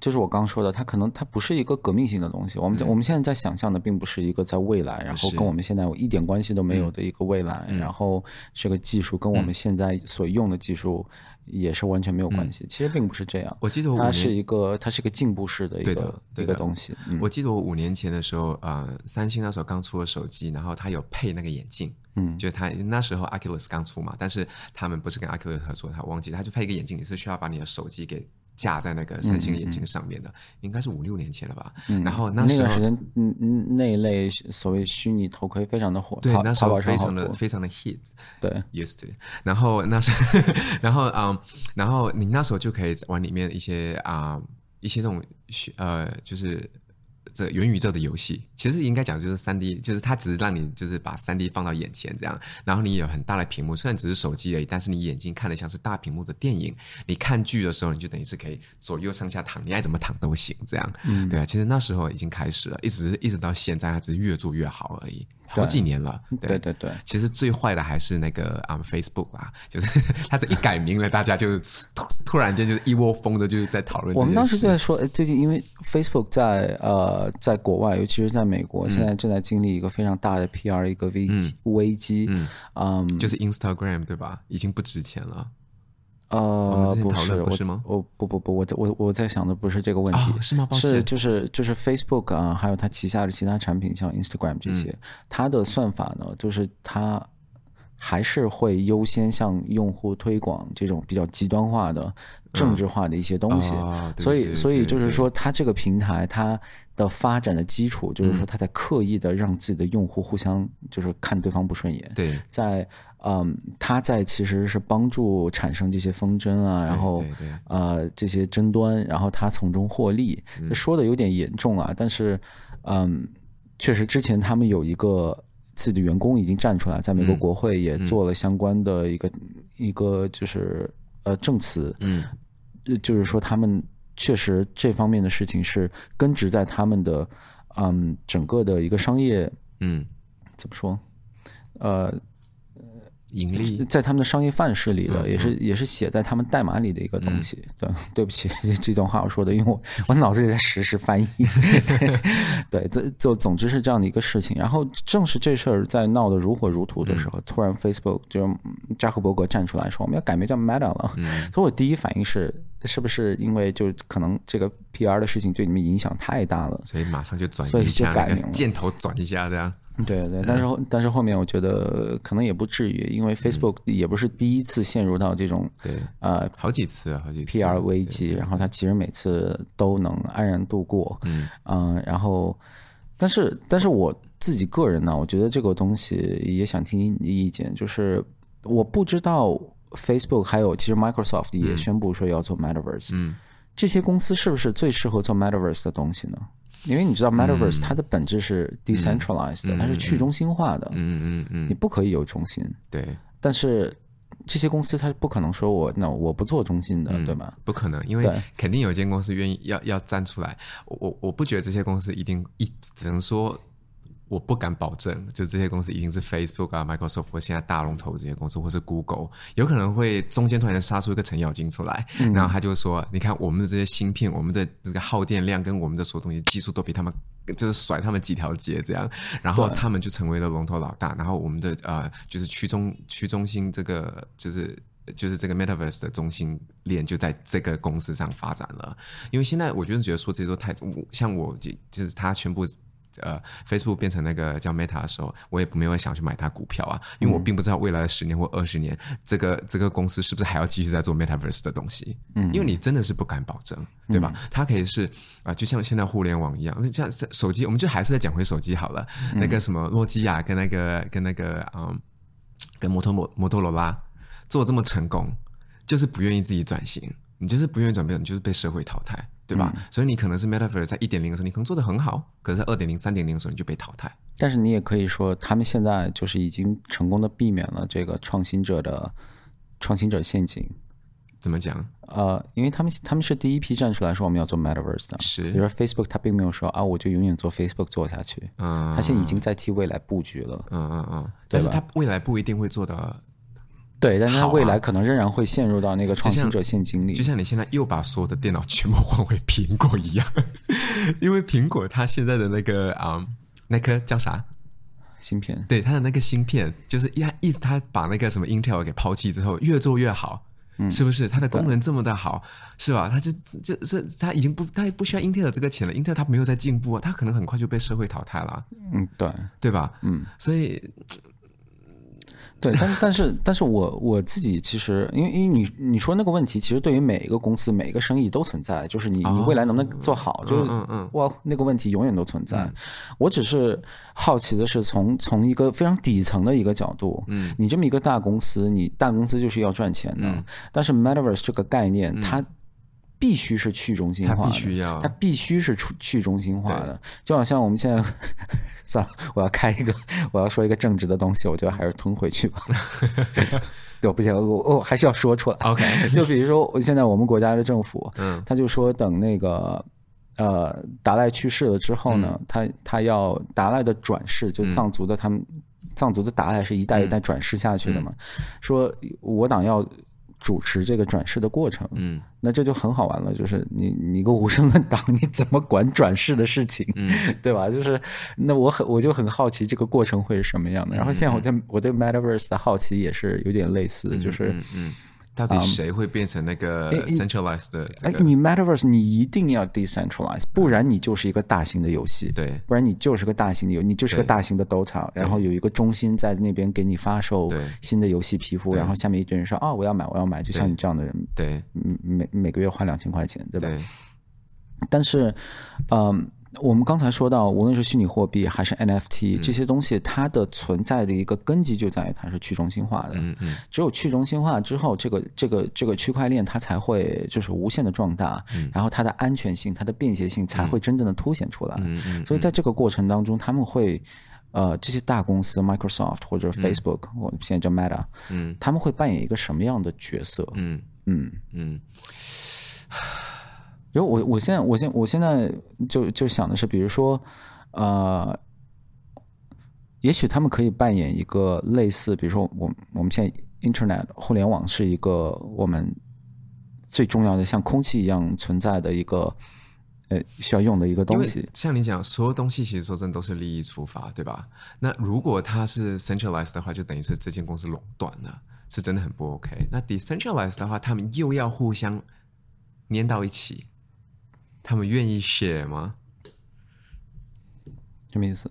就是我刚说的，它可能它不是一个革命性的东西。我们、嗯、我们现在在想象的，并不是一个在未来，然后跟我们现在有一点关系都没有的一个未来。嗯、然后这个技术跟我们现在所用的技术也是完全没有关系。嗯、其实并不是这样。我记得我它是一个它是一个进步式的一个一个东西。嗯、我记得我五年前的时候，呃，三星那时候刚出了手机，然后它有配那个眼镜，嗯，就它那时候 Oculus 刚出嘛，但是他们不是跟 Oculus 合作，他忘记他就配一个眼镜，你是需要把你的手机给。架在那个三星眼镜上面的，嗯嗯、应该是五六年前了吧。嗯、然后那时候那段时间，嗯嗯，那一类所谓虚拟头盔非常的火，对，那时候非常的非常的 hit，对，used to。然后那时候，然后嗯，um, 然后你那时候就可以往里面一些啊、um, 一些这种虚呃，就是。这元宇宙的游戏其实应该讲就是三 D，就是它只是让你就是把三 D 放到眼前这样，然后你有很大的屏幕，虽然只是手机而已，但是你眼睛看的像是大屏幕的电影。你看剧的时候，你就等于是可以左右上下躺，你爱怎么躺都行这样。嗯，对啊，其实那时候已经开始了，一直一直到现在，它只是越做越好而已。好几年了，对对对，对。其实最坏的还是那个啊、um, Facebook 啊，就是他这一改名了，大家就突突然间就是一窝蜂的，就是在讨论。我们当时就在说，最近因为 Facebook 在呃在国外，尤其是在美国，嗯、现在正在经历一个非常大的 PR 一个危机、嗯、危机，嗯，嗯，就是 Instagram 对吧？已经不值钱了。呃，不是，不是吗？我不不不，我在我我在想的不是这个问题，哦、是就是就是 Facebook 啊，还有它旗下的其他产品，像 Instagram 这些，嗯、它的算法呢，就是它还是会优先向用户推广这种比较极端化的、政治化的一些东西。所以，所以就是说，它这个平台它的发展的基础，就是说，它在刻意的让自己的用户互相就是看对方不顺眼。对，在。嗯，他在其实是帮助产生这些纷争啊，然后呃这些争端，然后他从中获利。说的有点严重啊，但是嗯，确实之前他们有一个自己的员工已经站出来，在美国国会也做了相关的一个一个就是呃证词，嗯，就是说他们确实这方面的事情是根植在他们的嗯整个的一个商业，嗯，怎么说，呃。盈利在他们的商业范式里的，也是也是写在他们代码里的一个东西。对，对不起，这段话我说的，因为我 我脑子里在实时翻译。对，这就总之是这样的一个事情。然后正是这事儿在闹得如火如荼的时候，突然 Facebook 就扎克伯格站出来说，我们要改名叫 Meta 了。所以我第一反应是，是不是因为就可能这个 PR 的事情对你们影响太大了，所以马上就转移，所以就改名了，箭头转一下这样。对对，但是但是后面我觉得可能也不至于，因为 Facebook 也不是第一次陷入到这种对。啊好几次好几次 PR 危机，然后他其实每次都能安然度过，嗯。嗯，然后但是但是我自己个人呢，我觉得这个东西也想听你的意见，就是我不知道 Facebook 还有其实 Microsoft 也宣布说要做 Metaverse，嗯，这些公司是不是最适合做 Metaverse 的东西呢？因为你知道，Metaverse 它的本质是 decentralized 的，它是去中心化的。嗯嗯嗯，你不可以有中心。对。但是这些公司它不可能说我那我不做中心的，对吧？不可能，因为肯定有一间公司愿意要要站出来。我我我不觉得这些公司一定一只能说。我不敢保证，就这些公司一定是 Facebook 啊、Microsoft 或现在大龙头这些公司，或是 Google，有可能会中间突然杀出一个程咬金出来，嗯、然后他就说：“你看我们的这些芯片，我们的这个耗电量跟我们的所有东西技术都比他们，就是甩他们几条街这样。”然后他们就成为了龙头老大，然后我们的呃，就是区中区中心这个就是。就是这个 Metaverse 的中心链就在这个公司上发展了。因为现在我就是觉得说这些都太像我就是他全部。呃，Facebook 变成那个叫 Meta 的时候，我也没有想去买它股票啊，因为我并不知道未来的十年或二十年，这个这个公司是不是还要继续在做 Metaverse 的东西。嗯，因为你真的是不敢保证，对吧？它可以是啊、呃，就像现在互联网一样，像手机，我们就还是在讲回手机好了。那个什么诺基亚跟那个跟那个嗯，跟摩托摩摩托罗拉做这么成功，就是不愿意自己转型，你就是不愿意转变，你就是被社会淘汰。对吧？嗯、所以你可能是 Metaverse 在一点零的时候，你可能做得很好，可是在二点零、三点零的时候，你就被淘汰。但是你也可以说，他们现在就是已经成功的避免了这个创新者的创新者陷阱。怎么讲？呃，因为他们他们是第一批站出来说我们要做 Metaverse 的。是。比如说 Facebook，他并没有说啊，我就永远做 Facebook 做下去。嗯。他现在已经在替未来布局了。嗯嗯嗯。但是他未来不一定会做的。对，但是他未来可能仍然会陷入到那个创新者陷阱里，就像你现在又把所有的电脑全部换回苹果一样，因为苹果它现在的那个啊、嗯，那颗叫啥芯片？对，它的那个芯片，就是一一直它把那个什么 Intel 给抛弃之后，越做越好，嗯、是不是？它的功能这么的好，是吧？它就就是它已经不，它也不需要 Intel 这个钱了，Intel 它没有在进步啊，它可能很快就被社会淘汰了。嗯，对，对吧？嗯，所以。对，但但是但是我我自己其实，因为因为你你说那个问题，其实对于每一个公司、每一个生意都存在，就是你你未来能不能做好，就嗯嗯，哇，那个问题永远都存在。我只是好奇的是，从从一个非常底层的一个角度，嗯，你这么一个大公司，你大公司就是要赚钱的，但是 Metaverse 这个概念，它。必须是去中心化的，它必须要，它必须是去去中心化的。就好像我们现在，算了，我要开一个，我要说一个正直的东西，我觉得还是吞回去吧。对，不行，我我还是要说出来。OK，就比如说，现在我们国家的政府，嗯，他就说等那个呃达赖去世了之后呢，嗯、他他要达赖的转世，就藏族的他们、嗯、藏族的达赖是一代一代转世下去的嘛，嗯、说我党要。主持这个转世的过程，嗯，那这就很好玩了。就是你你个无神论党，你怎么管转世的事情，嗯，对吧？就是那我很我就很好奇这个过程会是什么样的。然后现在我对我对 Metaverse 的好奇也是有点类似，就是嗯。嗯到底谁会变成那个 centralized 的、这个？哎，你 Metaverse 你一定要 decentralize，不然你就是一个大型的游戏。对，不然你就是个大型的游，你就是个大型的 Dota，然后有一个中心在那边给你发售新的游戏皮肤，然后下面一堆人说啊、哦，我要买，我要买，就像你这样的人，对，每每个月花两千块钱，对吧？对。但是，嗯。我们刚才说到，无论是虚拟货币还是 NFT 这些东西，它的存在的一个根基就在于它是去中心化的。嗯嗯。只有去中心化之后，这个这个这个区块链它才会就是无限的壮大，然后它的安全性、它的便携性才会真正的凸显出来。嗯嗯。所以在这个过程当中，他们会呃这些大公司 Microsoft 或者 Facebook，我现在叫 Meta，嗯，他们会扮演一个什么样的角色？嗯嗯嗯。因为我我现在我现我现在就就想的是，比如说，呃，也许他们可以扮演一个类似，比如说我我们现在 Internet 互联网是一个我们最重要的像空气一样存在的一个呃需要用的一个东西。像你讲，所有东西其实说真的都是利益出发，对吧？那如果它是 centralized 的话，就等于是这间公司垄断了，是真的很不 OK。那 decentralized 的话，他们又要互相粘到一起。他们愿意 share 吗？什么意思？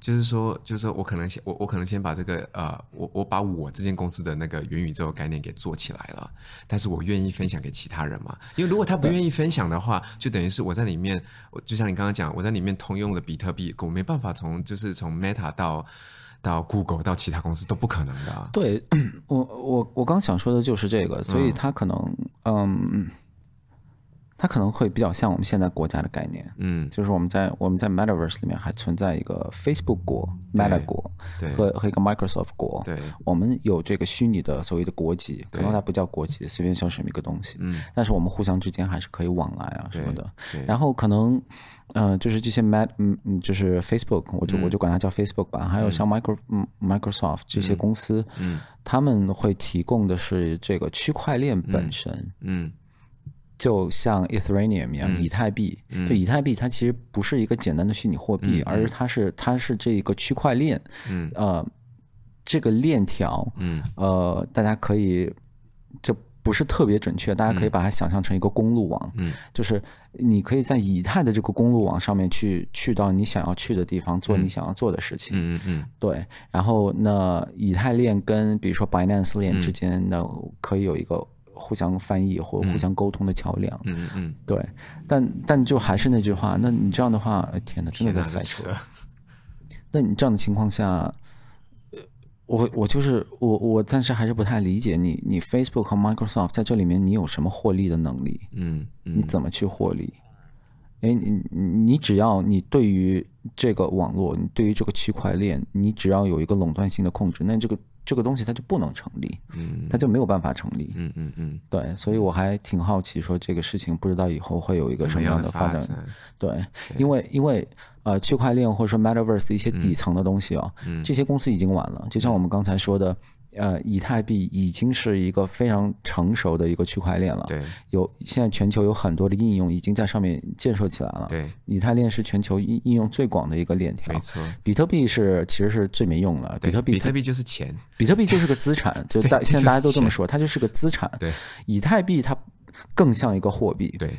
就是说，就是说我可能先我我可能先把这个呃，我我把我这间公司的那个元宇宙概念给做起来了，但是我愿意分享给其他人嘛？因为如果他不愿意分享的话，就等于是我在里面，我就像你刚刚讲，我在里面通用的比特币，我没办法从就是从 Meta 到到 Google 到其他公司都不可能的。对，我我我刚想说的就是这个，所以他可能嗯。嗯它可能会比较像我们现在国家的概念，嗯，就是我们在我们在 Metaverse 里面还存在一个 Facebook 国、Meta 国，和和一个 Microsoft 国，对，我们有这个虚拟的所谓的国籍，可能它不叫国籍，随便叫什么一个东西，嗯，但是我们互相之间还是可以往来啊什么的，然后可能，嗯，就是这些 Met，嗯嗯，就是 Facebook，我就我就管它叫 Facebook 吧，还有像 Micro，嗯，Microsoft 这些公司，嗯，他们会提供的是这个区块链本身，嗯。就像 Ethereum 一样，嗯、以太币，嗯、就以太币，它其实不是一个简单的虚拟货币，嗯、而它是它是这个区块链，嗯、呃，这个链条，嗯、呃，大家可以这不是特别准确，大家可以把它想象成一个公路网，嗯，就是你可以在以太的这个公路网上面去去到你想要去的地方，做你想要做的事情，嗯嗯嗯，对。然后那以太链跟比如说 Binance 链之间呢，可以有一个互相翻译或互相沟通的桥梁，嗯嗯嗯，对。但但就还是那句话，那你这样的话，天哪，真的在塞车。那你这样的情况下。我我就是我我暂时还是不太理解你你 Facebook 和 Microsoft 在这里面你有什么获利的能力？嗯，嗯你怎么去获利？哎，你你只要你对于这个网络，你对于这个区块链，你只要有一个垄断性的控制，那这个这个东西它就不能成立，嗯，它就没有办法成立，嗯嗯嗯，对，所以我还挺好奇，说这个事情不知道以后会有一个什么样的发展？对，对因为因为。呃，区块链或者说 Metaverse 一些底层的东西啊、哦，嗯嗯、这些公司已经晚了。就像我们刚才说的，呃，以太币已经是一个非常成熟的一个区块链了。对，有现在全球有很多的应用已经在上面建设起来了。对，以太链是全球应应用最广的一个链条。没错，比特币是其实是最没用的。比特币，比特币就是钱，比特币就是个资产，就大 现在大家都这么说，它就是个资产。对，以太币它更像一个货币。对，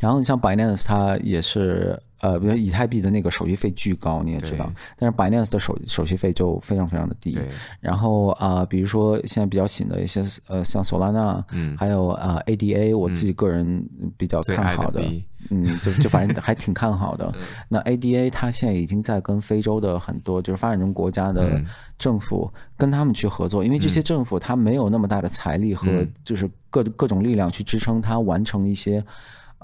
然后你像 Binance 它也是。呃，比如以太币的那个手续费巨高，你也知道，但是 Binance 的手手续费就非常非常的低。然后啊、呃，比如说现在比较新的一些呃，像 Solana，嗯，还有啊、呃、ADA，我自己个人比较看好的，的嗯，就就反正还挺看好的。那 ADA 它现在已经在跟非洲的很多就是发展中国家的政府跟他们去合作，嗯、因为这些政府它没有那么大的财力和就是各各种力量去支撑它完成一些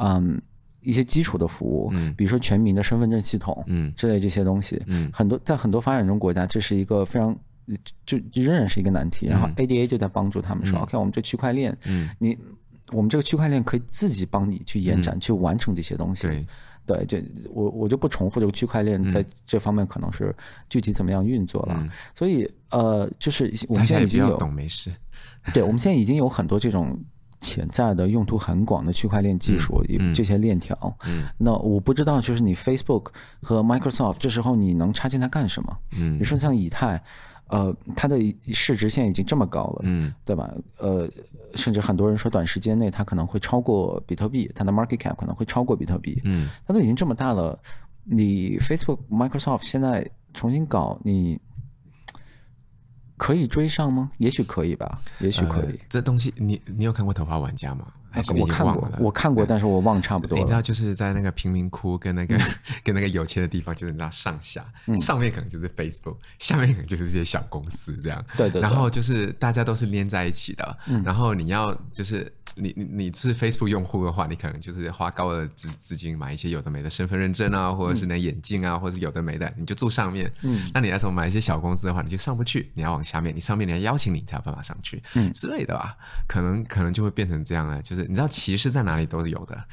嗯。一些基础的服务，嗯，比如说全民的身份证系统，嗯，之类这些东西，嗯，很多在很多发展中国家，这是一个非常就仍然是一个难题。然后 ADA 就在帮助他们说，OK，我们这区块链，嗯，你我们这个区块链可以自己帮你去延展，去完成这些东西。对，对，就我我就不重复这个区块链在这方面可能是具体怎么样运作了。所以呃，就是我们现在已经有懂没事，对，我们现在已经有很多这种。潜在的用途很广的区块链技术，这些链条，嗯、那我不知道，就是你 Facebook 和 Microsoft 这时候你能插进来干什么？嗯，比如说像以太，呃，它的市值现在已经这么高了，嗯，对吧？呃，甚至很多人说短时间内它可能会超过比特币，它的 market cap 可能会超过比特币，嗯，它都已经这么大了，你 Facebook、Microsoft 现在重新搞你。可以追上吗？也许可以吧，也许可以。呃、这东西你你有看过《头号玩家》吗？还是我看过，我看过，但是我忘差不多了。你知道，就是在那个贫民窟跟那个、嗯、跟那个有钱的地方，就是你知道上下，嗯、上面可能就是 Facebook，下面可能就是这些小公司这样。对，对对。然后就是大家都是连在一起的，嗯、然后你要就是。你你你是 Facebook 用户的话，你可能就是花高额资资金买一些有的没的身份认证啊，或者是那眼镜啊，或者是有的没的，你就住上面。嗯，那你要怎么买一些小公司的话，你就上不去，你要往下面，你上面你要邀请你才有办法上去，嗯之类的吧？可能可能就会变成这样了，就是你知道歧视在哪里都是有的，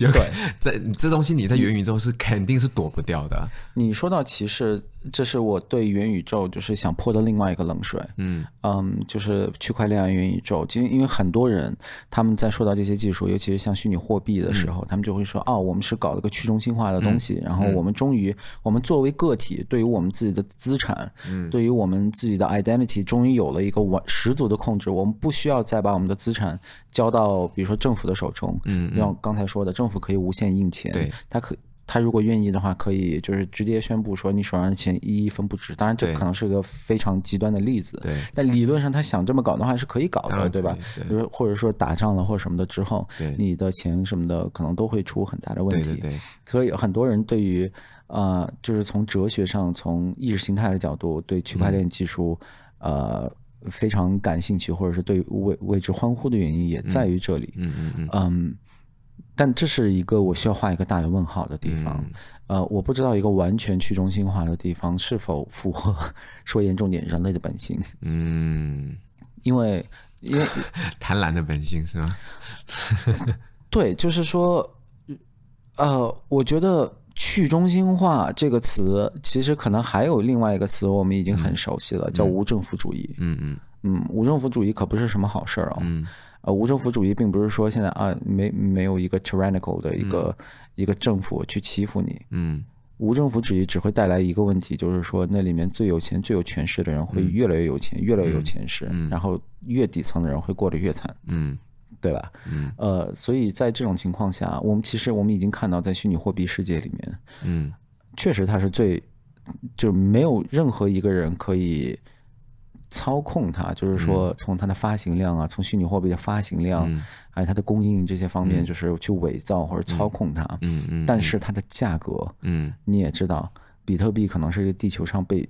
有 对，在这东西你在元宇宙是肯定是躲不掉的。你说到歧视。这是我对元宇宙就是想泼的另外一个冷水，嗯嗯，就是区块链元宇宙。其实因为很多人他们在说到这些技术，尤其是像虚拟货币的时候，嗯、他们就会说：“哦，我们是搞了个去中心化的东西，嗯、然后我们终于，我们作为个体，对于我们自己的资产，嗯，对于我们自己的 identity，终于有了一个完十足的控制。我们不需要再把我们的资产交到比如说政府的手中，嗯，像刚才说的，政府可以无限印钱，对，它可。他如果愿意的话，可以就是直接宣布说你手上的钱一一分不值。当然，这可能是个非常极端的例子。对。但理论上，他想这么搞的话是可以搞的，对吧？对。比如或者说打仗了或者什么的之后，对你的钱什么的可能都会出很大的问题。对对对。所以很多人对于呃，就是从哲学上、从意识形态的角度，对区块链技术、嗯、呃非常感兴趣，或者是对为为之欢呼的原因也在于这里。嗯嗯嗯。嗯。但这是一个我需要画一个大的问号的地方，嗯、呃，我不知道一个完全去中心化的地方是否符合 说严重点人类的本性。嗯，因为因为 贪婪的本性是吗？对，就是说，呃，我觉得去中心化这个词其实可能还有另外一个词，我们已经很熟悉了，嗯、叫无政府主义。嗯嗯嗯，无政府主义可不是什么好事儿哦。嗯。呃，无政府主义并不是说现在啊，没没有一个 tyrannical 的一个、嗯、一个政府去欺负你，嗯，无政府主义只会带来一个问题，就是说那里面最有钱、最有权势的人会越来越有钱，嗯、越来越有权势，嗯、然后越底层的人会过得越惨，嗯，对吧？嗯，呃，所以在这种情况下，我们其实我们已经看到，在虚拟货币世界里面，嗯，确实它是最，就没有任何一个人可以。操控它，就是说从它的发行量啊，从虚拟货币的发行量，还有它的供应这些方面，就是去伪造或者操控它。嗯嗯。但是它的价格，嗯，你也知道，比特币可能是这个地球上被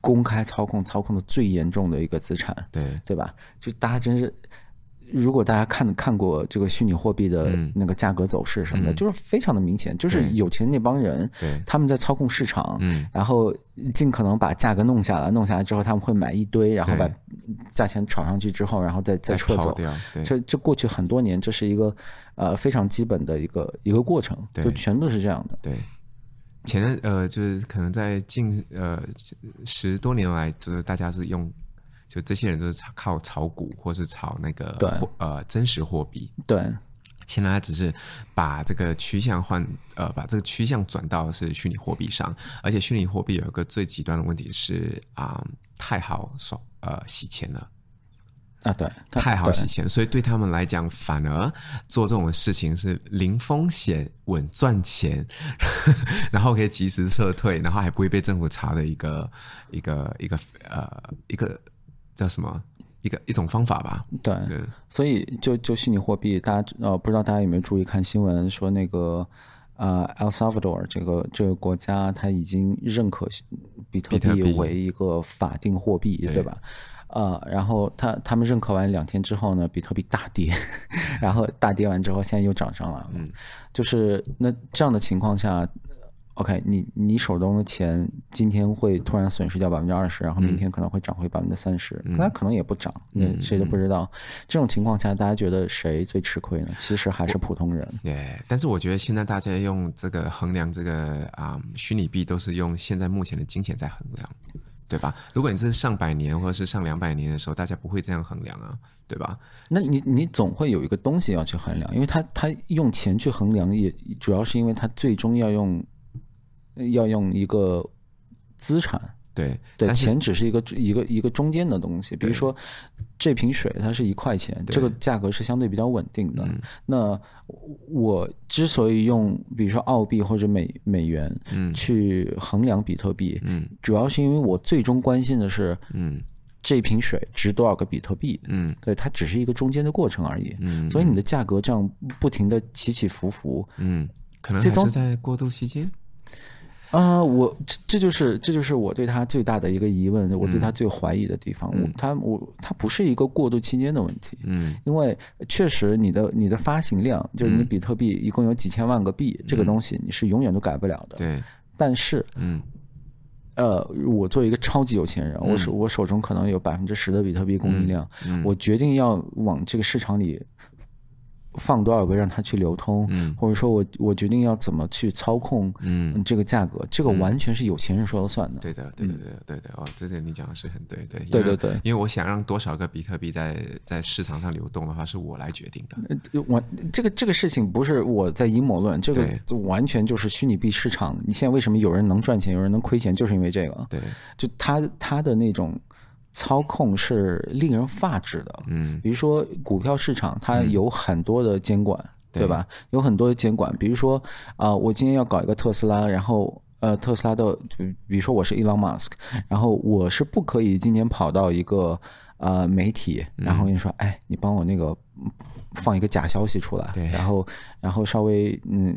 公开操控、操控的最严重的一个资产。对，对吧？就大家真是。如果大家看看过这个虚拟货币的那个价格走势什么的，就是非常的明显，就是有钱那帮人，他们在操控市场，然后尽可能把价格弄下来，弄下来之后他们会买一堆，然后把价钱炒上去之后，然后再再撤走。这这过去很多年，这是一个呃非常基本的一个一个过程，就全部是这样的。对，前呃就是可能在近呃十多年来，就是大家是用。就这些人都是靠炒股，或是炒那个货呃真实货币。对，现在他只是把这个趋向换呃，把这个趋向转到是虚拟货币上，而且虚拟货币有一个最极端的问题是啊、呃，太好爽呃洗钱了啊，对，太好洗钱，所以对他们来讲，反而做这种事情是零风险稳赚钱，然后可以及时撤退，然后还不会被政府查的一个一个一个呃一个。叫什么？一个一种方法吧。对，对所以就就虚拟货币，大家呃不知道大家有没有注意看新闻，说那个呃 El Salvador 这个这个国家，它已经认可比特币为一个法定货币，对，对吧？呃，然后他他们认可完两天之后呢，比特币大跌，然后大跌完之后，现在又涨上来了。嗯，就是那这样的情况下。OK，你你手中的钱今天会突然损失掉百分之二十，然后明天可能会涨回百分之三十，那可能也不涨，那谁都不知道。这种情况下，大家觉得谁最吃亏呢？其实还是普通人。对，但是我觉得现在大家用这个衡量这个啊、嗯、虚拟币，都是用现在目前的金钱在衡量，对吧？如果你是上百年或者是上两百年的时候，大家不会这样衡量啊，对吧？那你你总会有一个东西要去衡量，因为他他用钱去衡量，也主要是因为他最终要用。要用一个资产，对对，钱只是一个一个一个中间的东西。比如说，这瓶水它是一块钱，这个价格是相对比较稳定的。那我之所以用比如说澳币或者美美元，嗯，去衡量比特币，嗯，主要是因为我最终关心的是，嗯，这瓶水值多少个比特币，嗯，对，它只是一个中间的过程而已，嗯，所以你的价格这样不停的起起伏伏，嗯，可能还是在过渡期间。啊、呃，我这这就是这就是我对他最大的一个疑问，我对他最怀疑的地方。嗯、我他我他不是一个过渡期间的问题，嗯，因为确实你的你的发行量就是你比特币一共有几千万个币，嗯、这个东西你是永远都改不了的。对、嗯，但是，嗯，呃，我作为一个超级有钱人，嗯、我手我手中可能有百分之十的比特币供应量，嗯嗯、我决定要往这个市场里。放多少个让它去流通，嗯、或者说我我决定要怎么去操控，嗯，这个价格，嗯、这个完全是有钱人说了算的。对的，对的，对的，对的。哦，这点你讲的是很对，对，对对对。因为我想让多少个比特币在在市场上流动的话，是我来决定的。我这个这个事情不是我在阴谋论，这个完全就是虚拟币市场。你现在为什么有人能赚钱，有人能亏钱，就是因为这个。对，就他他的那种。操控是令人发指的，嗯，比如说股票市场，它有很多的监管，嗯、对吧？有很多的监管，比如说啊、呃，我今天要搞一个特斯拉，然后呃，特斯拉的，比如说我是 Elon Musk，然后我是不可以今天跑到一个呃媒体，然后跟你说，嗯、哎，你帮我那个放一个假消息出来，对，然后然后稍微嗯，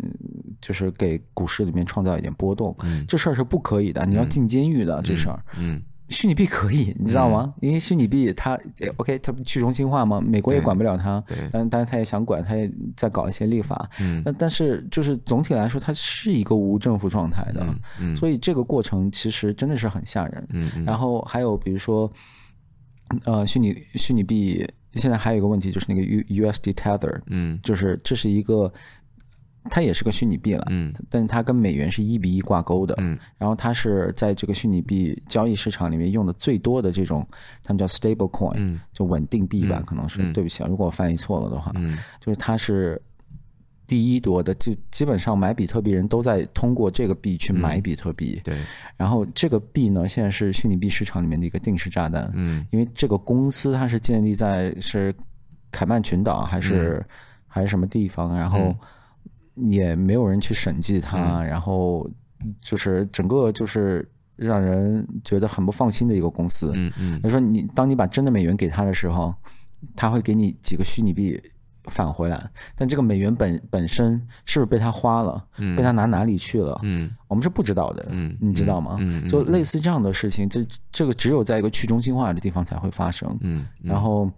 就是给股市里面创造一点波动，嗯、这事儿是不可以的，你要进监狱的、嗯、这事儿，嗯。虚拟币可以，你知道吗？因为虚拟币它，OK，它不去中心化嘛？美国也管不了它，但但是它也想管，它也在搞一些立法。嗯，但但是就是总体来说，它是一个无政府状态的，嗯，所以这个过程其实真的是很吓人。嗯，然后还有比如说，呃，虚拟虚拟币现在还有一个问题就是那个 U USD Tether，嗯，就是这是一个。它也是个虚拟币了，嗯，但是它跟美元是一比一挂钩的，嗯，然后它是在这个虚拟币交易市场里面用的最多的这种，他们叫 stable coin，嗯，就稳定币吧，可能是，对不起啊，如果我翻译错了的话，嗯，就是它是第一多的，就基本上买比特币人都在通过这个币去买比特币。嗯、对，然后这个币呢，现在是虚拟币市场里面的一个定时炸弹。嗯，因为这个公司它是建立在是凯曼群岛还是、嗯、还是什么地方，然后也没有人去审计它，嗯、然后就是整个就是。让人觉得很不放心的一个公司。嗯嗯，他说你当你把真的美元给他的时候，他会给你几个虚拟币返回来，但这个美元本本身是不是被他花了，嗯被他拿哪里去了？嗯，我们是不知道的。嗯，你知道吗？嗯，就类似这样的事情，这这个只有在一个去中心化的地方才会发生。嗯，然后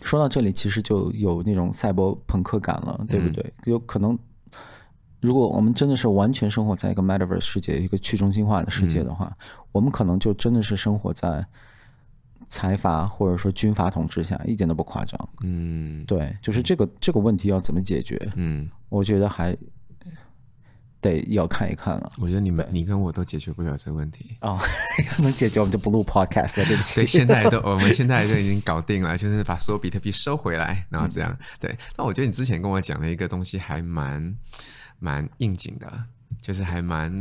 说到这里，其实就有那种赛博朋克感了，对不对？有可能。如果我们真的是完全生活在一个 Metaverse 世界，一个去中心化的世界的话，嗯、我们可能就真的是生活在财阀或者说军阀统治下，一点都不夸张。嗯，对，就是这个这个问题要怎么解决？嗯，我觉得还得要看一看了。我觉得你们你跟我都解决不了这个问题哦，能解决我们就不录 Podcast 了，对不起。对，现在都 我们现在都已经搞定了，就是把所有比特币收回来，然后这样。嗯、对，那我觉得你之前跟我讲的一个东西还蛮。蛮应景的，就是还蛮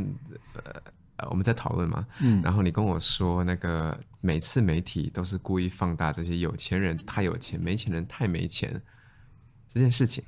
呃，我们在讨论嘛，嗯，然后你跟我说那个每次媒体都是故意放大这些有钱人太有钱，没钱人太没钱这件事情，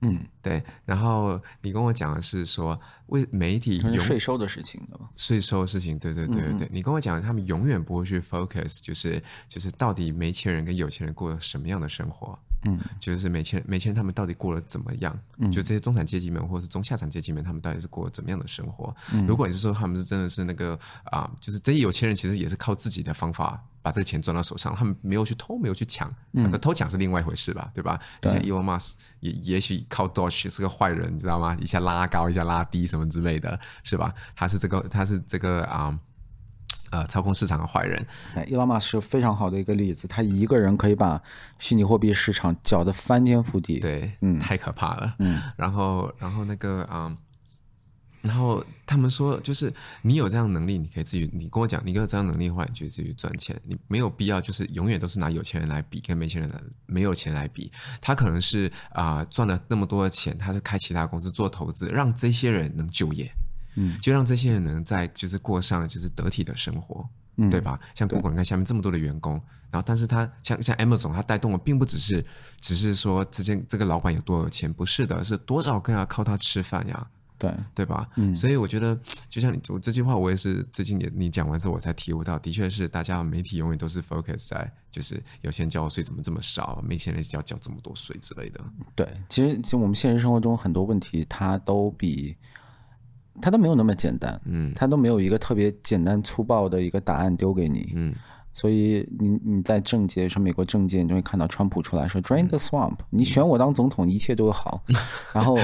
嗯，对，然后你跟我讲的是说为媒体有税收的事情的税收的事情，对对对对对，嗯嗯，你跟我讲他们永远不会去 focus，就是就是到底没钱人跟有钱人过什么样的生活。嗯，就是没钱没钱，他们到底过得怎么样？嗯，就这些中产阶级们，或者是中下产阶级们，他们到底是过了怎么样的生活？嗯，如果你是说他们是真的是那个啊，就是这些有钱人其实也是靠自己的方法把这个钱赚到手上，他们没有去偷，没有去抢，嗯，偷抢是另外一回事吧，对吧？像 Elon Musk 也也许靠 Doge 是个坏人，你知道吗？一下拉高，一下拉低，什么之类的，是吧？他是这个，他是这个啊。呃，操控市场的坏人，伊拉马是非常好的一个例子。他一个人可以把虚拟货币市场搅得翻天覆地，对，嗯，太可怕了，嗯。然后，然后那个啊、嗯，然后他们说，就是你有这样的能力，你可以自己，你跟我讲，你有这样能力的话，你就自己赚钱。你没有必要，就是永远都是拿有钱人来比，跟没钱人来没有钱来比。他可能是啊、呃，赚了那么多的钱，他就开其他公司做投资，让这些人能就业。嗯，就让这些人能在就是过上就是得体的生活，嗯，对吧？像 Google，你看下面这么多的员工，然后但是他像像 Amazon，他带动的并不只是只是说之间这个老板有多有钱，不是的，是多少个要靠他吃饭呀，对对吧？嗯，所以我觉得就像你我这句话，我也是最近也你讲完之后我才体悟到，的确是大家媒体永远都是 focus 在就是有钱交税怎么这么少，没钱人交交这么多税之类的。对，其实其实我们现实生活中很多问题，它都比。他都没有那么简单，嗯，他都没有一个特别简单粗暴的一个答案丢给你，嗯。所以你你在政界，说美国政界，你就会看到川普出来说 “drain the swamp”，你选我当总统，一切都好。然后，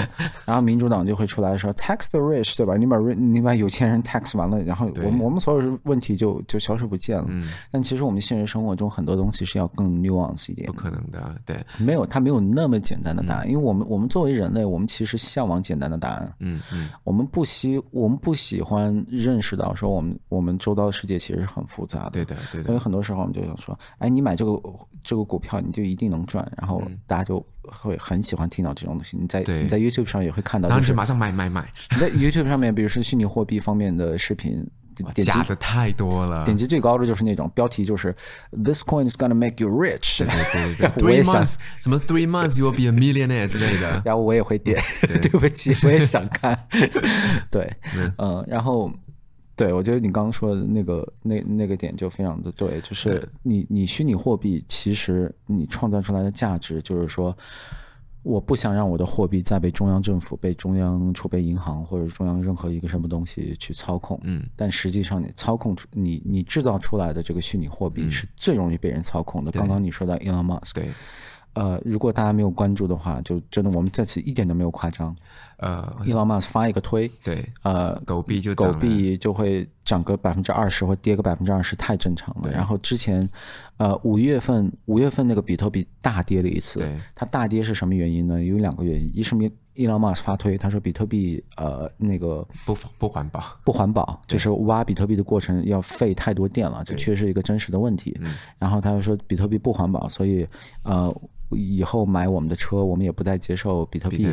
然后民主党就会出来说 “tax the rich”，对吧？你把你把有钱人 tax 完了，然后我们我们所有问题就就消失不见了。但其实我们现实生活中很多东西是要更 nuance 一点。不可能的，对，没有，它没有那么简单的答案。因为我们我们作为人类，我们其实向往简单的答案。嗯嗯，我们不喜我们不喜欢认识到说我们我们周遭的世界其实是很复杂的。对的，对的。很多时候我们就想说，哎，你买这个这个股票，你就一定能赚。然后大家就会很喜欢听到这种东西。你在你在 YouTube 上也会看到，当时马上买买买。你 在 YouTube 上面，比如说虚拟货币方面的视频，点假的太多了。点击最高的就是那种标题，就是 This coin is gonna make you rich。对对对对，Three months，什么 Three months you will be a millionaire 之类的。然后我也会点，对不起，我也想看。对，嗯，然后。对，我觉得你刚刚说的那个那那个点就非常的对，就是你你虚拟货币其实你创造出来的价值就是说，我不想让我的货币再被中央政府、被中央储备银行或者中央任何一个什么东西去操控。嗯，但实际上你操控出你你制造出来的这个虚拟货币是最容易被人操控的。刚刚你说到 Elon Musk，对。呃，如果大家没有关注的话，就真的我们在此一点都没有夸张。呃，Elon Musk 发一个推，对，呃，狗币就狗币就会涨个百分之二十或跌个百分之二十，太正常了。然后之前，呃，五月份五月份那个比特币大跌了一次，它大跌是什么原因呢？有两个原因，一是 Elon Musk 发推，他说比特币呃那个不不环保，不环保，就是挖比特币的过程要费太多电了，这确实是一个真实的问题。然后他又说比特币不环保，所以呃。以后买我们的车，我们也不再接受比特币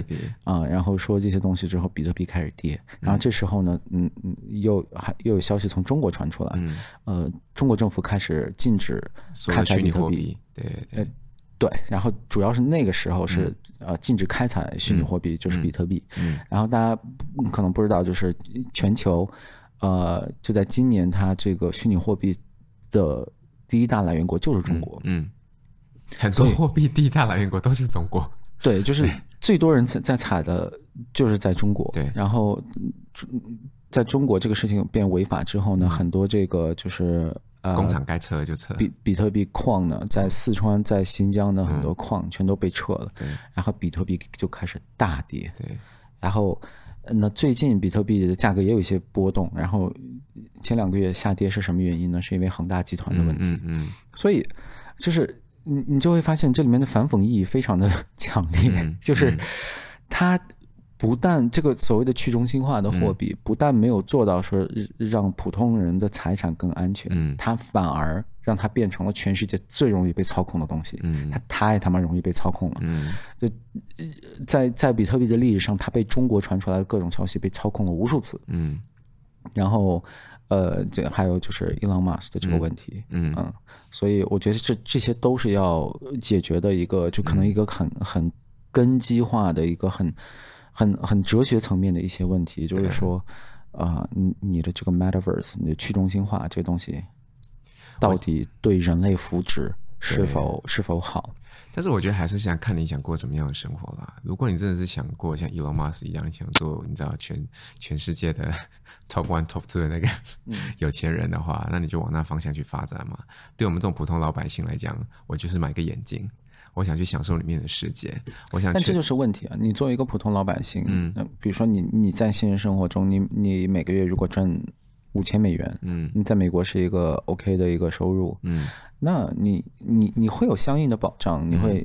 啊、呃。然后说这些东西之后，比特币开始跌。然后这时候呢，嗯嗯，又还又有消息从中国传出来，嗯，呃，中国政府开始禁止开采比特币。对对、呃、对。然后主要是那个时候是、嗯、呃禁止开采虚拟货币，就是比特币。嗯。然后大家可能不知道，就是全球呃就在今年，它这个虚拟货币的第一大来源国就是中国。嗯。嗯很多货币第一大来源国都是中国，对，就是最多人在在采的，就是在中国。对，然后在中国这个事情变违法之后呢，很多这个就是呃，工厂该撤就撤。比比特币矿呢，在四川、在新疆的很多矿全都被撤了。对，然后比特币就开始大跌。对，然后那最近比特币的价格也有一些波动。然后前两个月下跌是什么原因呢？是因为恒大集团的问题。嗯嗯。所以就是。你你就会发现这里面的反讽意义非常的 强烈，嗯、就是它不但这个所谓的去中心化的货币，不但没有做到说让普通人的财产更安全，嗯，它反而让它变成了全世界最容易被操控的东西，嗯，它太他妈容易被操控了，嗯，就在在比特币的历史上，它被中国传出来的各种消息被操控了无数次，嗯，然后。呃，这还有就是伊朗马斯的这个问题，嗯，嗯，所以我觉得这这些都是要解决的一个，就可能一个很很根基化的一个很很很哲学层面的一些问题，就是说，啊，你你的这个 Metaverse，你的去中心化这个东西，到底对人类福祉是否是否好？但是我觉得还是想看你想过什么样的生活啦。如果你真的是想过像 Elon Musk 一样，你想做你知道全全世界的 Top One Top Two 的那个 有钱人的话，那你就往那方向去发展嘛。对我们这种普通老百姓来讲，我就是买个眼镜，我想去享受里面的世界。我想，但这就是问题啊！你作为一个普通老百姓，嗯，比如说你你在现实生活中，你你每个月如果赚五千美元，嗯，你在美国是一个 OK 的一个收入，嗯。那你你你会有相应的保障，你会，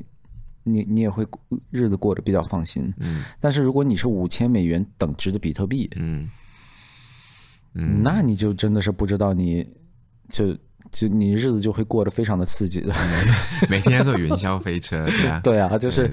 嗯、你你也会日子过得比较放心。嗯，但是如果你是五千美元等值的比特币，嗯，嗯，那你就真的是不知道你，就就你日子就会过得非常的刺激，嗯、每天坐云霄飞车，对啊，对啊，就是，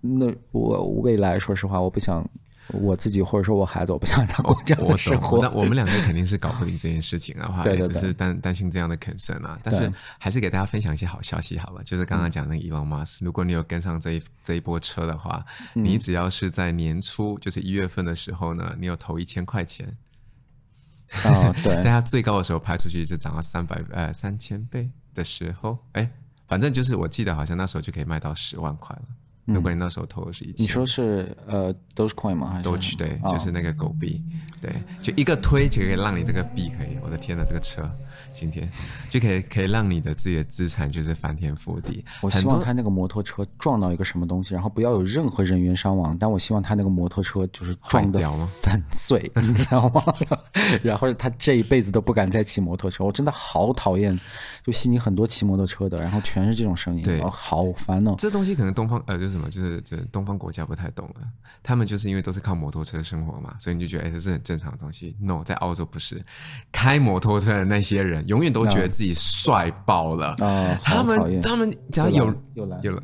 那我未来说实话，我不想。我自己或者说我孩子，我不想让他过这样的生活。那我，我们两个肯定是搞不定这件事情的话，对对对，也只是担担心这样的 concern 啊。但是还是给大家分享一些好消息好了，就是刚刚讲那个 Elon Musk，如果你有跟上这一这一波车的话，嗯，你只要是在年初，就是一月份的时候呢，你有投一千块钱，哦，对，在它最高的时候拍出去就涨到三百呃三千倍的时候，哎，反正就是我记得好像那时候就可以卖到十万块了。如果你那时候投的是一千，你说是呃，Dogecoin 吗？还是 Doge 对，就是那个狗币，对，就一个推就可以让你这个币可以，我的天呐，这个车今天就可以可以让你的自己的资产就是翻天覆地。我希望他那个摩托车撞到一个什么东西，然后不要有任何人员伤亡，但我希望他那个摩托车就是撞得粉碎，你知道吗？然后他这一辈子都不敢再骑摩托车，我真的好讨厌，就悉尼很多骑摩托车的，然后全是这种声音，对，好烦哦。这东西可能东方呃就是。什么就是就是东方国家不太懂了，他们就是因为都是靠摩托车生活嘛，所以你就觉得哎，这是很正常的东西。No，在澳洲不是，开摩托车的那些人永远都觉得自己帅爆了。啊，他们他们只要有有了有了，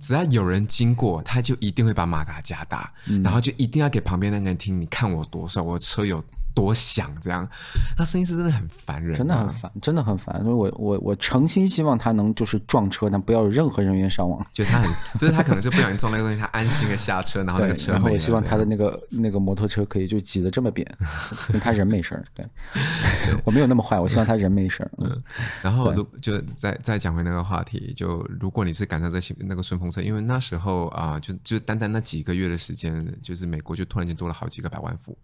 只要有人经过，他就一定会把马达加大，嗯，然后就一定要给旁边那个人听，你看我多帅，我的车有。多想这样，那声音是真的很烦人，啊，真的很烦，真的很烦。所以我我我诚心希望他能就是撞车，但不要有任何人员伤亡。就他很，就是他可能是不小心撞那个东西，他安心的下车，然后那个车。然后我希望他的那个那个摩托车可以就挤得这么扁，他人没事儿。对，我没有那么坏，我希望他人没事儿。嗯，然后就就再再讲回那个话题，就如果你是赶上这那个顺风车，因为那时候啊，呃，就就单单那几个月的时间，就是美国就突然间多了好几个百万富，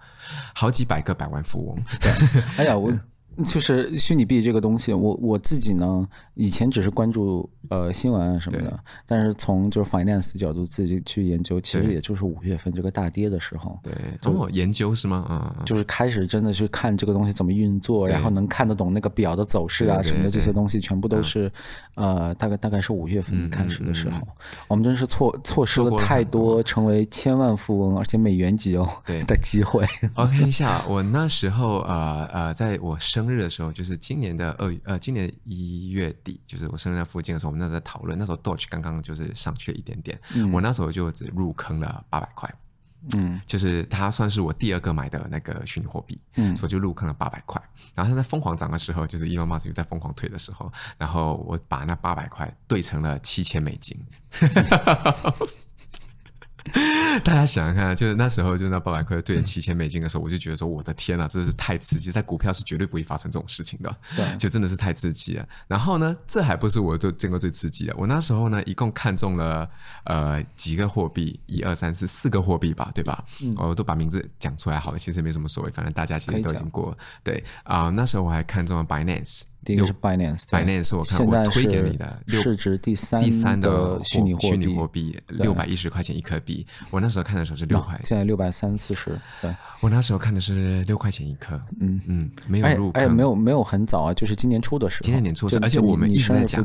好几百个百。百万富翁，对，哎呀，我就是虚拟币这个东西，我我自己呢，以前只是关注呃新闻啊什么的，但是从就是 finance 的角度自己去研究，其实也就是五月份这个大跌的时候，对，哦，研究是吗？嗯，就是开始真的去看这个东西怎么运作，然后能看得懂那个表的走势啊什么的这些东西，全部都是呃大概大概是五月份开始的时候，我们真是错错失了太多成为千万富翁而且美元级哦的机会。OK，一下，我那时候呃呃，在我生生日的时候，就是今年的二月，呃，今年一月底，就是我生日在附近的时候，我们那时候在讨论，那时候 Doge 刚刚就是上去了一点点，嗯、我那时候就只入坑了八百块，嗯，就是它算是我第二个买的那个虚拟货币，嗯，所以就入坑了八百块，然后它在疯狂涨的时候，就是 Elon Musk 就在疯狂退的时候，然后我把那八百块兑成了七千美金。大家想想看，就是那时候，就那八百块兑成七千美金的时候，我就觉得说，我的天呐，真的是太刺激！在股票是绝对不会发生这种事情的，对，就真的是太刺激了。然后呢，这还不是我就见过最刺激的。我那时候呢，一共看中了呃几个货币，一二三四四个货币吧，对吧？嗯，我都把名字讲出来好了，其实没什么所谓，反正大家其实都已经过。对啊，呃，那时候我还看中了 Binance。第一个是 Binance，Binance 我看我推给你的，市值第三第三的虚拟虚拟货币，六百一十块钱一颗币。我那时候看的时候是六块，现在六百三四十。对，我那时候看的是六块钱一颗。嗯嗯，没有入，哎，没有没有很早啊，就是今年初的时候。今年年初，而且我们一直在讲。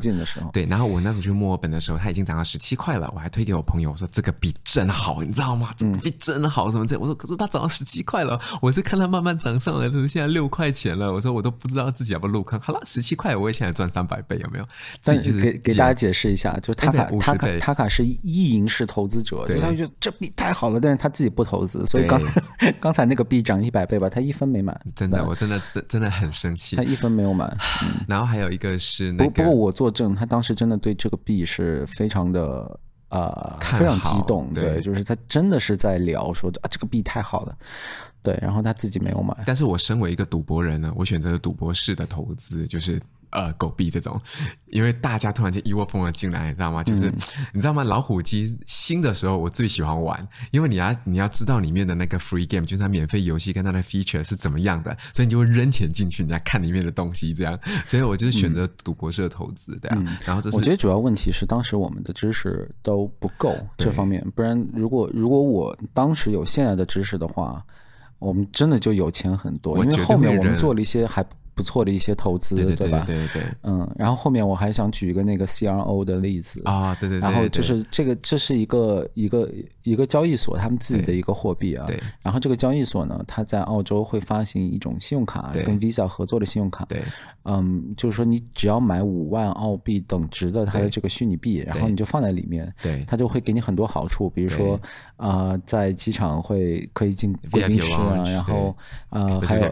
对，然后我那时候去墨尔本的时候，它已经涨到十七块了。我还推给我朋友，我说这个币真好，你知道吗？这个币真好，什么这？我说可是它涨到十七块了，我是看它慢慢涨上来的，现在六块钱了。我说我都不知道自己要不要入坑。好了，十七块，我以前。赚三百倍有没有？但给给大家解释一下，就是塔卡塔卡塔卡是意淫式投资者，对，他就这币太好了，但是他自己不投资，所以刚 刚才那个币涨一百倍吧，他一分没买。真的，我真的真真的很生气，他一分没有买。然后还有一个是那个，不过我作证，他当时真的对这个币是非常的呃非常激动，对，就是他真的是在聊说啊这个币太好了。对，然后他自己没有买。但是我身为一个赌博人呢，我选择了赌博式的投资，就是。呃，狗币这种，因为大家突然间一窝蜂的进来，你知道吗？就是、嗯、你知道吗？老虎机新的时候，我最喜欢玩，因为你要你要知道里面的那个 free game，就是它免费游戏跟它的 feature 是怎么样的，所以你就会扔钱进去，你要看里面的东西，这样。所以我就是选择赌博式的投资，对啊。嗯、然后这是我觉得主要问题是当时我们的知识都不够这方面，不然如果如果我当时有现在的知识的话，我们真的就有钱很多，因为后面我们做了一些还。不错的一些投资，对吧？对对对，嗯，然后后面我还想举一个那个 CRO 的例子啊，对对对，然后就是这个，这是一个一个一个交易所，他们自己的一个货币啊。对。然后这个交易所呢，它在澳洲会发行一种信用卡，跟 Visa 合作的信用卡。对。嗯，就是说你只要买五万澳币等值的它的这个虚拟币，然后你就放在里面，对，它就会给你很多好处，比如说啊，在机场会可以进贵宾室啊，然后呃还有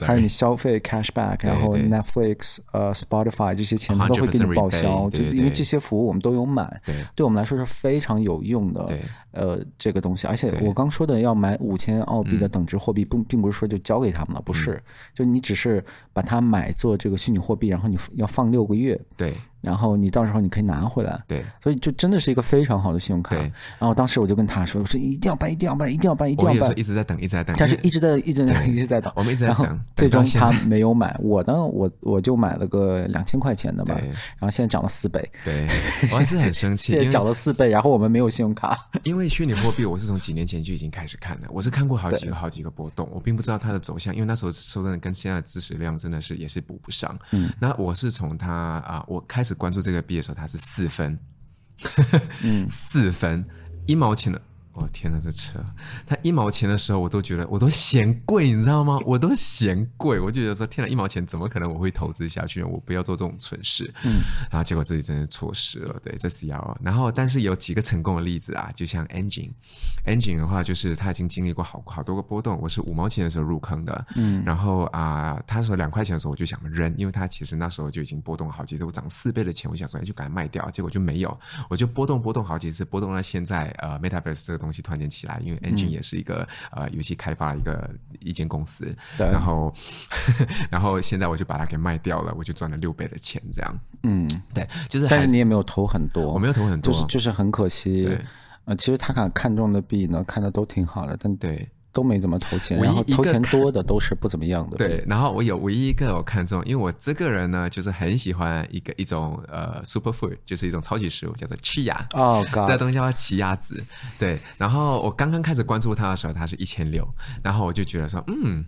还有你消费 cashback，然后 Netflix、呃 Spotify 这些钱都会给你报销，就因为这些服务我们都有买，对。我们来说是非常有用的。呃，这个东西，而且我刚说的要买五千澳币的等值货币，并并不是说就交给他们了，不是，就你只是把它买做这个虚拟货币，然后你要放六个月。对。然后你到时候你可以拿回来，对，所以就真的是一个非常好的信用卡。对，然后当时我就跟他说：“我说一定要办，一定要办，一定要办，一定要办。”我一直在等，一直在等。但是 一直在，一直在，一直在等。我们一直在等。最终他没有买，我呢，我我就买了个两千块钱的吧。然后现在涨了四倍。对，我还是很生气，现在涨了四倍，然后我们没有信用卡。因为虚拟货币，我是从几年前就已经开始看的，我是看过好几个、好几个波动，我并不知道它的走向，因为那时候说真的，跟现在的知识量真的是也是补不上。嗯，那我是从它啊，我开始关注这个币的时候。它是四分，嗯，四分一毛钱的。我、哦、天哪，这车！它一毛钱的时候，我都觉得我都嫌贵，你知道吗？我都嫌贵，我就觉得说，天哪，一毛钱怎么可能我会投资下去呢？我不要做这种蠢事。嗯，然后结果自己真的错失了。对，这是要。然后，但是有几个成功的例子啊，就像 Engine，Engine 的话，就是它已经经历过好好多个波动。我是五毛钱的时候入坑的，嗯，然后啊、呃，它说两块钱的时候，我就想扔，因为它其实那时候就已经波动了好几次，我涨四倍的钱，我想说就赶快卖掉，结果就没有，我就波动波动好几次，波动到现在呃，Metaverse 这个东西。突然间起来，因为 Engine 也是一个、嗯、呃游戏开发一个一间公司，对。然后 然后现在我就把它给卖掉了，我就赚了六倍的钱，这样。嗯，对，就是但是你也没有投很多，我没有投很多，就是就是很可惜。对。呃，其实他看看中的币呢，看的都挺好的，但对。都没怎么投钱，然后投钱多的都是不怎么样的。对，然后我有唯一一个我看中，因为我这个人呢，就是很喜欢一个一种呃 super food，就是一种超级食物，叫做奇亚。哦，这东西叫做奇亚籽。对，然后我刚刚开始关注它的时候，它是一千六，然后我就觉得说，嗯。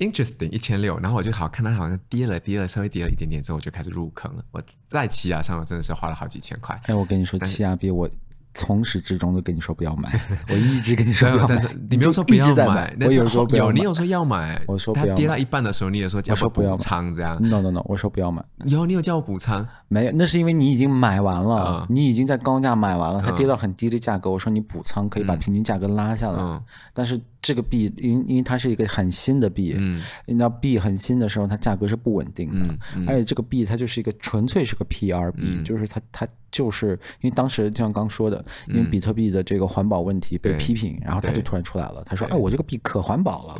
Interesting，一千六，然后我就好看它好像跌了跌了，稍微跌了一点点之后，我就开始入坑了。我在奇亚上，我真的是花了好几千块。哎，我跟你说，奇亚比我。从始至终都跟你说不要买，我一直跟你说不要买，但是你没有说不要买，我有说有，你有说要买，我说它跌到一半的时候，你也说叫我补仓这样，no no no，我说不要买，有你有叫我补仓，没有，那是因为你已经买完了，你已经在高价买完了，它跌到很低的价格，我说你补仓可以把平均价格拉下来，但是这个币因因为它是一个很新的币，嗯，你知道币很新的时候，它价格是不稳定的，而且这个币它就是一个纯粹是个 PR 币，就是它它。就是因为当时就像刚说的，因为比特币的这个环保问题被批评，然后他就突然出来了，他说：“哎，我这个币可环保了，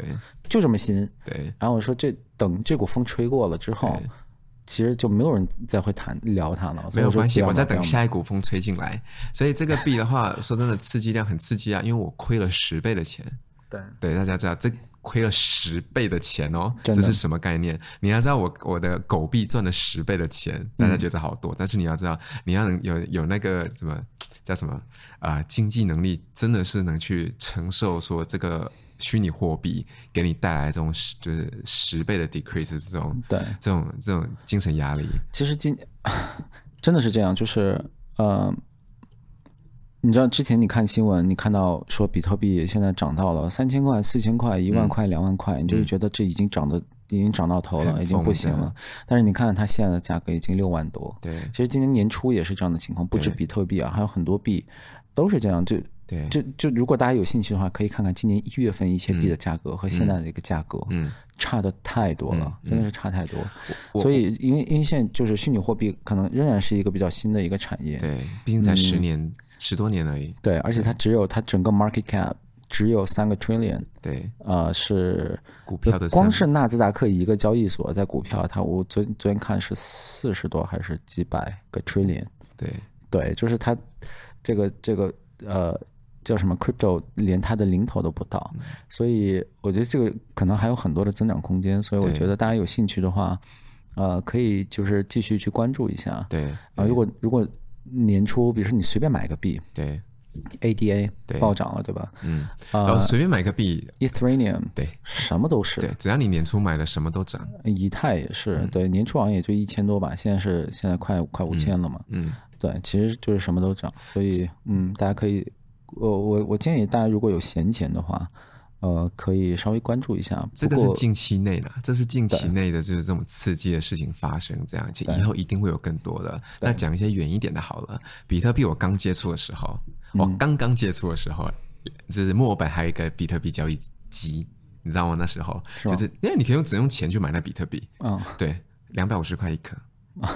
就这么新。”对。然后我说：“这等这股风吹过了之后，其实就没有人再会谈聊它了。”没有关系，我在等下一股风吹进来。所以这个币的话，说真的，刺激量很刺激啊，因为我亏了十倍的钱。对。对，大家知道这。亏了十倍的钱哦，这是什么概念？你要知道我，我我的狗币赚了十倍的钱，大家觉得好多。嗯、但是你要知道，你要能有有那个什么叫什么啊、呃，经济能力，真的是能去承受说这个虚拟货币给你带来这种十就是十倍的 decrease 这种对这种这种精神压力。其实今真的是这样，就是呃。你知道之前你看新闻，你看到说比特币现在涨到了三千块、四千块、一万块、两万块，你就觉得这已经涨得已经涨到头了，已经不行了。但是你看看它现在的价格已经六万多。对，其实今年年初也是这样的情况，不止比特币啊，还有很多币都是这样。就对，就就如果大家有兴趣的话，可以看看今年一月份一些币的价格和现在的一个价格，嗯，差的太多了，真的是差太多。所以因为因为现在就是虚拟货币可能仍然是一个比较新的一个产业，对，毕竟才十年。十多年而已，对，而且它只有它整个 market cap 只有三个 trillion，对，呃，是股票的，光是纳斯达克一个交易所在股票，它我昨昨天看是四十多还是几百个 trillion，对，对，就是它这个这个呃叫什么 crypto 连它的零头都不到，嗯、所以我觉得这个可能还有很多的增长空间，所以我觉得大家有兴趣的话，呃，可以就是继续去关注一下，对，啊、呃，如果如果。年初，比如说你随便买一个币，对，ADA 暴涨了，对吧？嗯，然后随便买个币，Ethereum，对，什么都是，对，只要你年初买的，什么都涨。以太也是，对，年初好像也就一千多吧，现在是现在快快五千了嘛。嗯，对，其实就是什么都涨，所以嗯，大家可以，我我我建议大家如果有闲钱的话。呃，可以稍微关注一下。这个是近期内的，这是近期内的，就是这种刺激的事情发生，这样，以后一定会有更多的。那讲一些远一点的，好了。比特币我刚接触的时候，我刚刚接触的时候，就是墨尔本还有一个比特币交易机，你知道吗？那时候就是，因为你可以用只用钱去买那比特币，嗯，对，两百五十块一颗，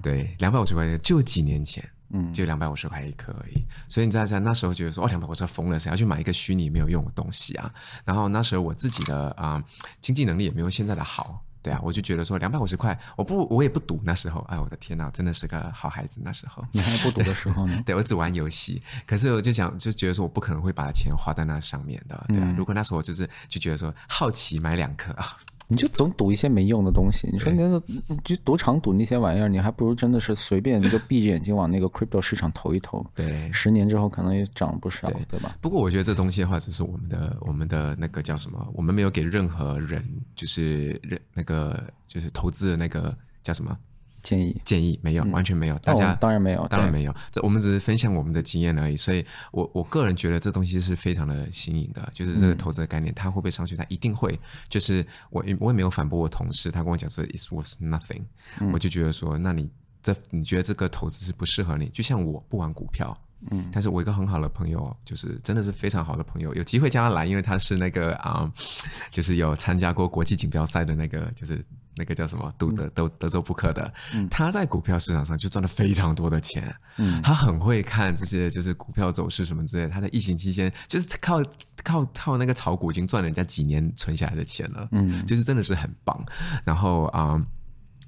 对，两百五十块钱就几年前。嗯，就两百五十块一颗而已，所以你在在那时候觉得说，哦，两百五十块疯了，谁要去买一个虚拟没有用的东西啊？然后那时候我自己的啊、呃、经济能力也没有现在的好，对啊，我就觉得说两百五十块，我不我也不赌那时候，哎，我的天呐，真的是个好孩子那时候。你还不赌的时候呢？对，我只玩游戏，可是我就想就觉得说我不可能会把钱花在那上面的，对啊。嗯、如果那时候我就是就觉得说好奇买两颗啊。你就总赌一些没用的东西，你说你那个就赌场赌那些玩意儿，你还不如真的是随便你就闭着眼睛往那个 crypto 市场投一投，对，十年之后可能也涨不少，对吧？不过我觉得这东西的话，只是我们的我们的那个叫什么，我们没有给任何人就是人那个就是投资的那个叫什么。建议建议没有，完全没有。大家当然没有，当然没有。这我们只是分享我们的经验而已。所以我我个人觉得这东西是非常的新颖的，就是这个投资的概念，它会不会上去？它一定会。就是我我也没有反驳我同事，他跟我讲说 it's worth nothing，我就觉得说，那你这你觉得这个投资是不适合你？就像我不玩股票，嗯，但是我一个很好的朋友，就是真的是非常好的朋友，有机会叫他来，因为他是那个啊，就是有参加过国际锦标赛的那个，就是。那个叫什么？杜德德德州扑克的，嗯、他在股票市场上就赚了非常多的钱。嗯，他很会看这些，就是股票走势什么之类。他在疫情期间就是靠靠靠那个炒股，已经赚了人家几年存下来的钱了。嗯，就是真的是很棒。然后啊、呃，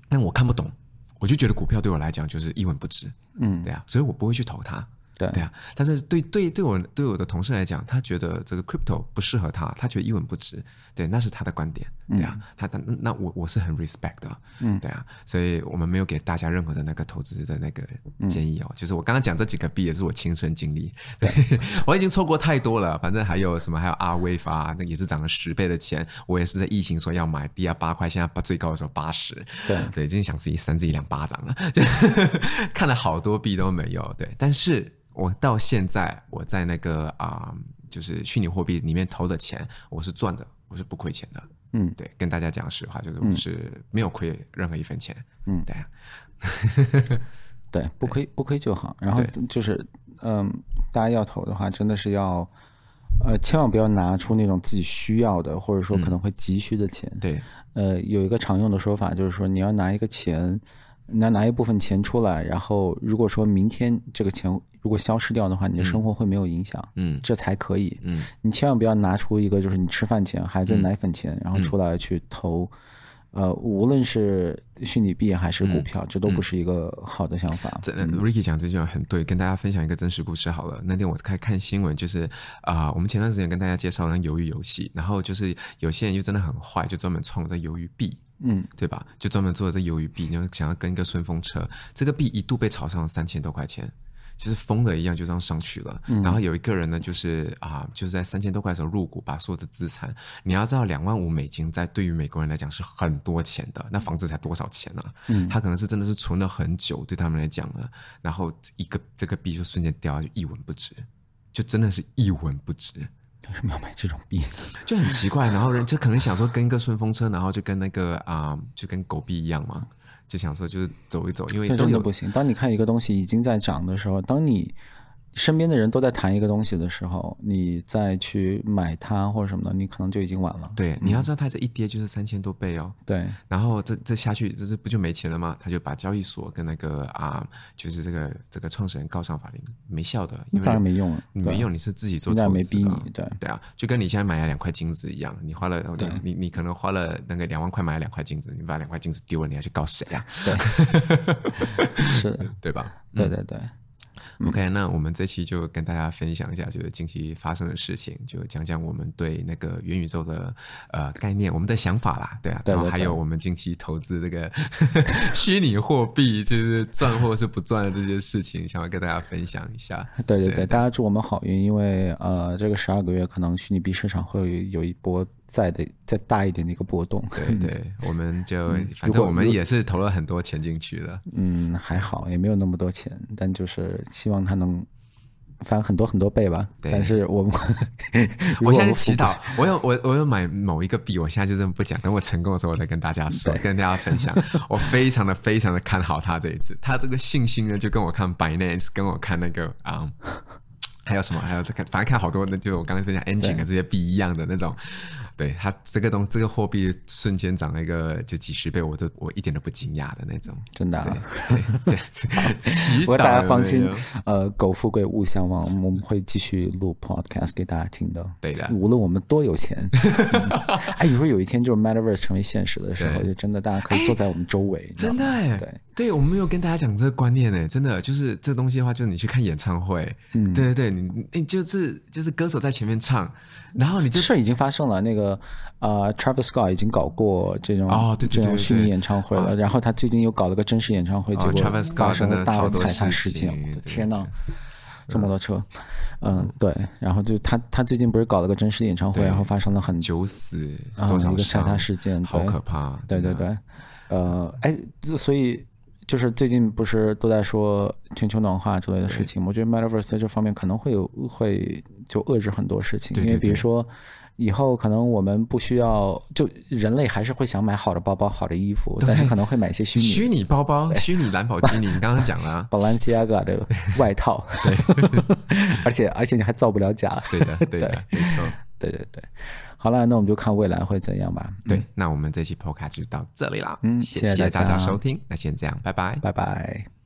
但我看不懂，我就觉得股票对我来讲就是一文不值。嗯，对啊，所以我不会去投它。对对啊，但是对对对我对我的同事来讲，他觉得这个 crypto 不适合他，他觉得一文不值。对，那是他的观点。对啊，嗯、他那那我我是很 respect 的。嗯，对啊，所以我们没有给大家任何的那个投资的那个建议哦。嗯、就是我刚刚讲这几个币也是我亲身经历。对，我已经错过太多了。反正还有什么，还有 R-Wave 啊，那、也是涨了十倍的钱。我也是在疫情说要买，低啊八块，现在最高的时候八十。对对，已经想自己扇自己两巴掌了。就 看了好多币都没有。对，但是我到现在我在那个啊、呃，就是虚拟货币里面投的钱，我是赚的，我是不亏钱的。嗯，对，跟大家讲实话，就是我是没有亏任何一分钱。嗯，对啊，对，不亏不亏就好。然后就是，嗯、呃，大家要投的话，真的是要，呃，千万不要拿出那种自己需要的，或者说可能会急需的钱。对，呃，有一个常用的说法就是说，你要拿一个钱。你要拿一部分钱出来，然后如果说明天这个钱如果消失掉的话，你的生活会没有影响，嗯，这才可以，嗯，你千万不要拿出一个就是你吃饭钱、孩子奶粉钱，然后出来去投，呃，无论是虚拟币还是股票，这都不是一个好的想法。这 Ricky 讲这句话很对，跟大家分享一个真实故事好了。那天我在看新闻，就是啊，我们前段时间跟大家介绍那鱿鱼游戏，然后就是有些人就真的很坏，就专门创了这鱿鱼币。嗯，对吧？就专门做了这鱿鱼币，然后想要跟一个顺风车，这个币一度被炒上了三千多块钱，就是疯了一样就这样上去了。嗯、然后有一个人呢，就是啊，就是在三千多块的时候入股，把所有的资产，你要知道两万五美金在对于美国人来讲是很多钱的，那房子才多少钱呢、啊？嗯，他可能是真的是存了很久，对他们来讲呢，然后一个这个币就瞬间掉下去一文不值，就真的是一文不值。为什么要买这种币？就很奇怪，然后人就可能想说跟一个顺风车，然后就跟那个啊、呃，就跟狗币一样嘛，就想说就是走一走，因为真的不行。当你看一个东西已经在涨的时候，当你。身边的人都在谈一个东西的时候，你再去买它或者什么的，你可能就已经晚了。对，你要知道它这一跌就是三千多倍哦。对，然后这这下去，这这不就没钱了吗？他就把交易所跟那个啊，就是这个这个创始人告上法庭，没效的，因为当然没用了，你没用，你是自己做投资的，没逼你，对对啊，就跟你现在买了两块金子一样，你花了，你你可能花了那个两万块买了两块金子，你把两块金子丢了，你要去告谁啊？对，是的，对吧？对对对。OK，那我们这期就跟大家分享一下，就是近期发生的事情，就讲讲我们对那个元宇宙的呃概念，我们的想法啦，对啊，对对对，然后还有我们近期投资这个 虚拟货币，就是赚或是不赚的这些事情，想要跟大家分享一下。对对对，对大家祝我们好运，因为呃，这个十二个月可能虚拟币市场会有一波。再的再大一点的一个波动，对对，我们就反正我们也是投了很多钱进去的。嗯，还好，也没有那么多钱，但就是希望它能翻很多很多倍吧。对，但是我们 我现在祈祷，我有我我有买某一个币，我现在就这么不讲，等我成功的时候我再跟大家说，跟大家分享。我非常的非常的看好它这一次，它这个信心呢，就跟我看 Binance，跟我看那个啊。还有什么？还有这个，反正看好多，那就我刚才分享 engine 啊这些币一样的那种，对，它这个东这个货币瞬间涨了一个就几十倍，我都我一点都不惊讶的那种，真的、啊。对，这样子。不过大家放心，呃，苟富贵勿相忘，我们会继续录 podcast 给大家听的。对的，无论我们多有钱，哎，以后有一天就是 metaverse 成为现实的时候，就真的大家可以坐在我们周围，真的哎，对。对，我们没有跟大家讲这个观念呢，真的就是这东西的话，就是你去看演唱会，嗯，对对对，你你就是就是歌手在前面唱，然后你这事儿已经发生了，那个呃，Travis Scott 已经搞过这种哦，对对对，这种虚拟演唱会了，然后他最近又搞了个真实演唱会，结果发生了大的踩踏事件，我的天呐，这么多车，嗯，对，然后就他他最近不是搞了个真实演唱会，然后发生了很九死多少一个踩踏事件，好可怕，对对对，呃，哎，所以。就是最近不是都在说全球暖化之类的事情，我觉得 Metaverse 在这方面可能会有会就遏制很多事情，因为比如说以后可能我们不需要，就人类还是会想买好的包包、好的衣服，但是可能会买一些虚拟虚拟包包、虚拟兰博基尼。你刚刚讲了，Balenciaga 的外套，对，而且而且你还造不了假，对的，对的，没错，对对对。好了，那我们就看未来会怎样吧。对，那我们这期 Podcast 就到这里了。嗯，谢谢大家收听。那先这样，拜拜，拜拜。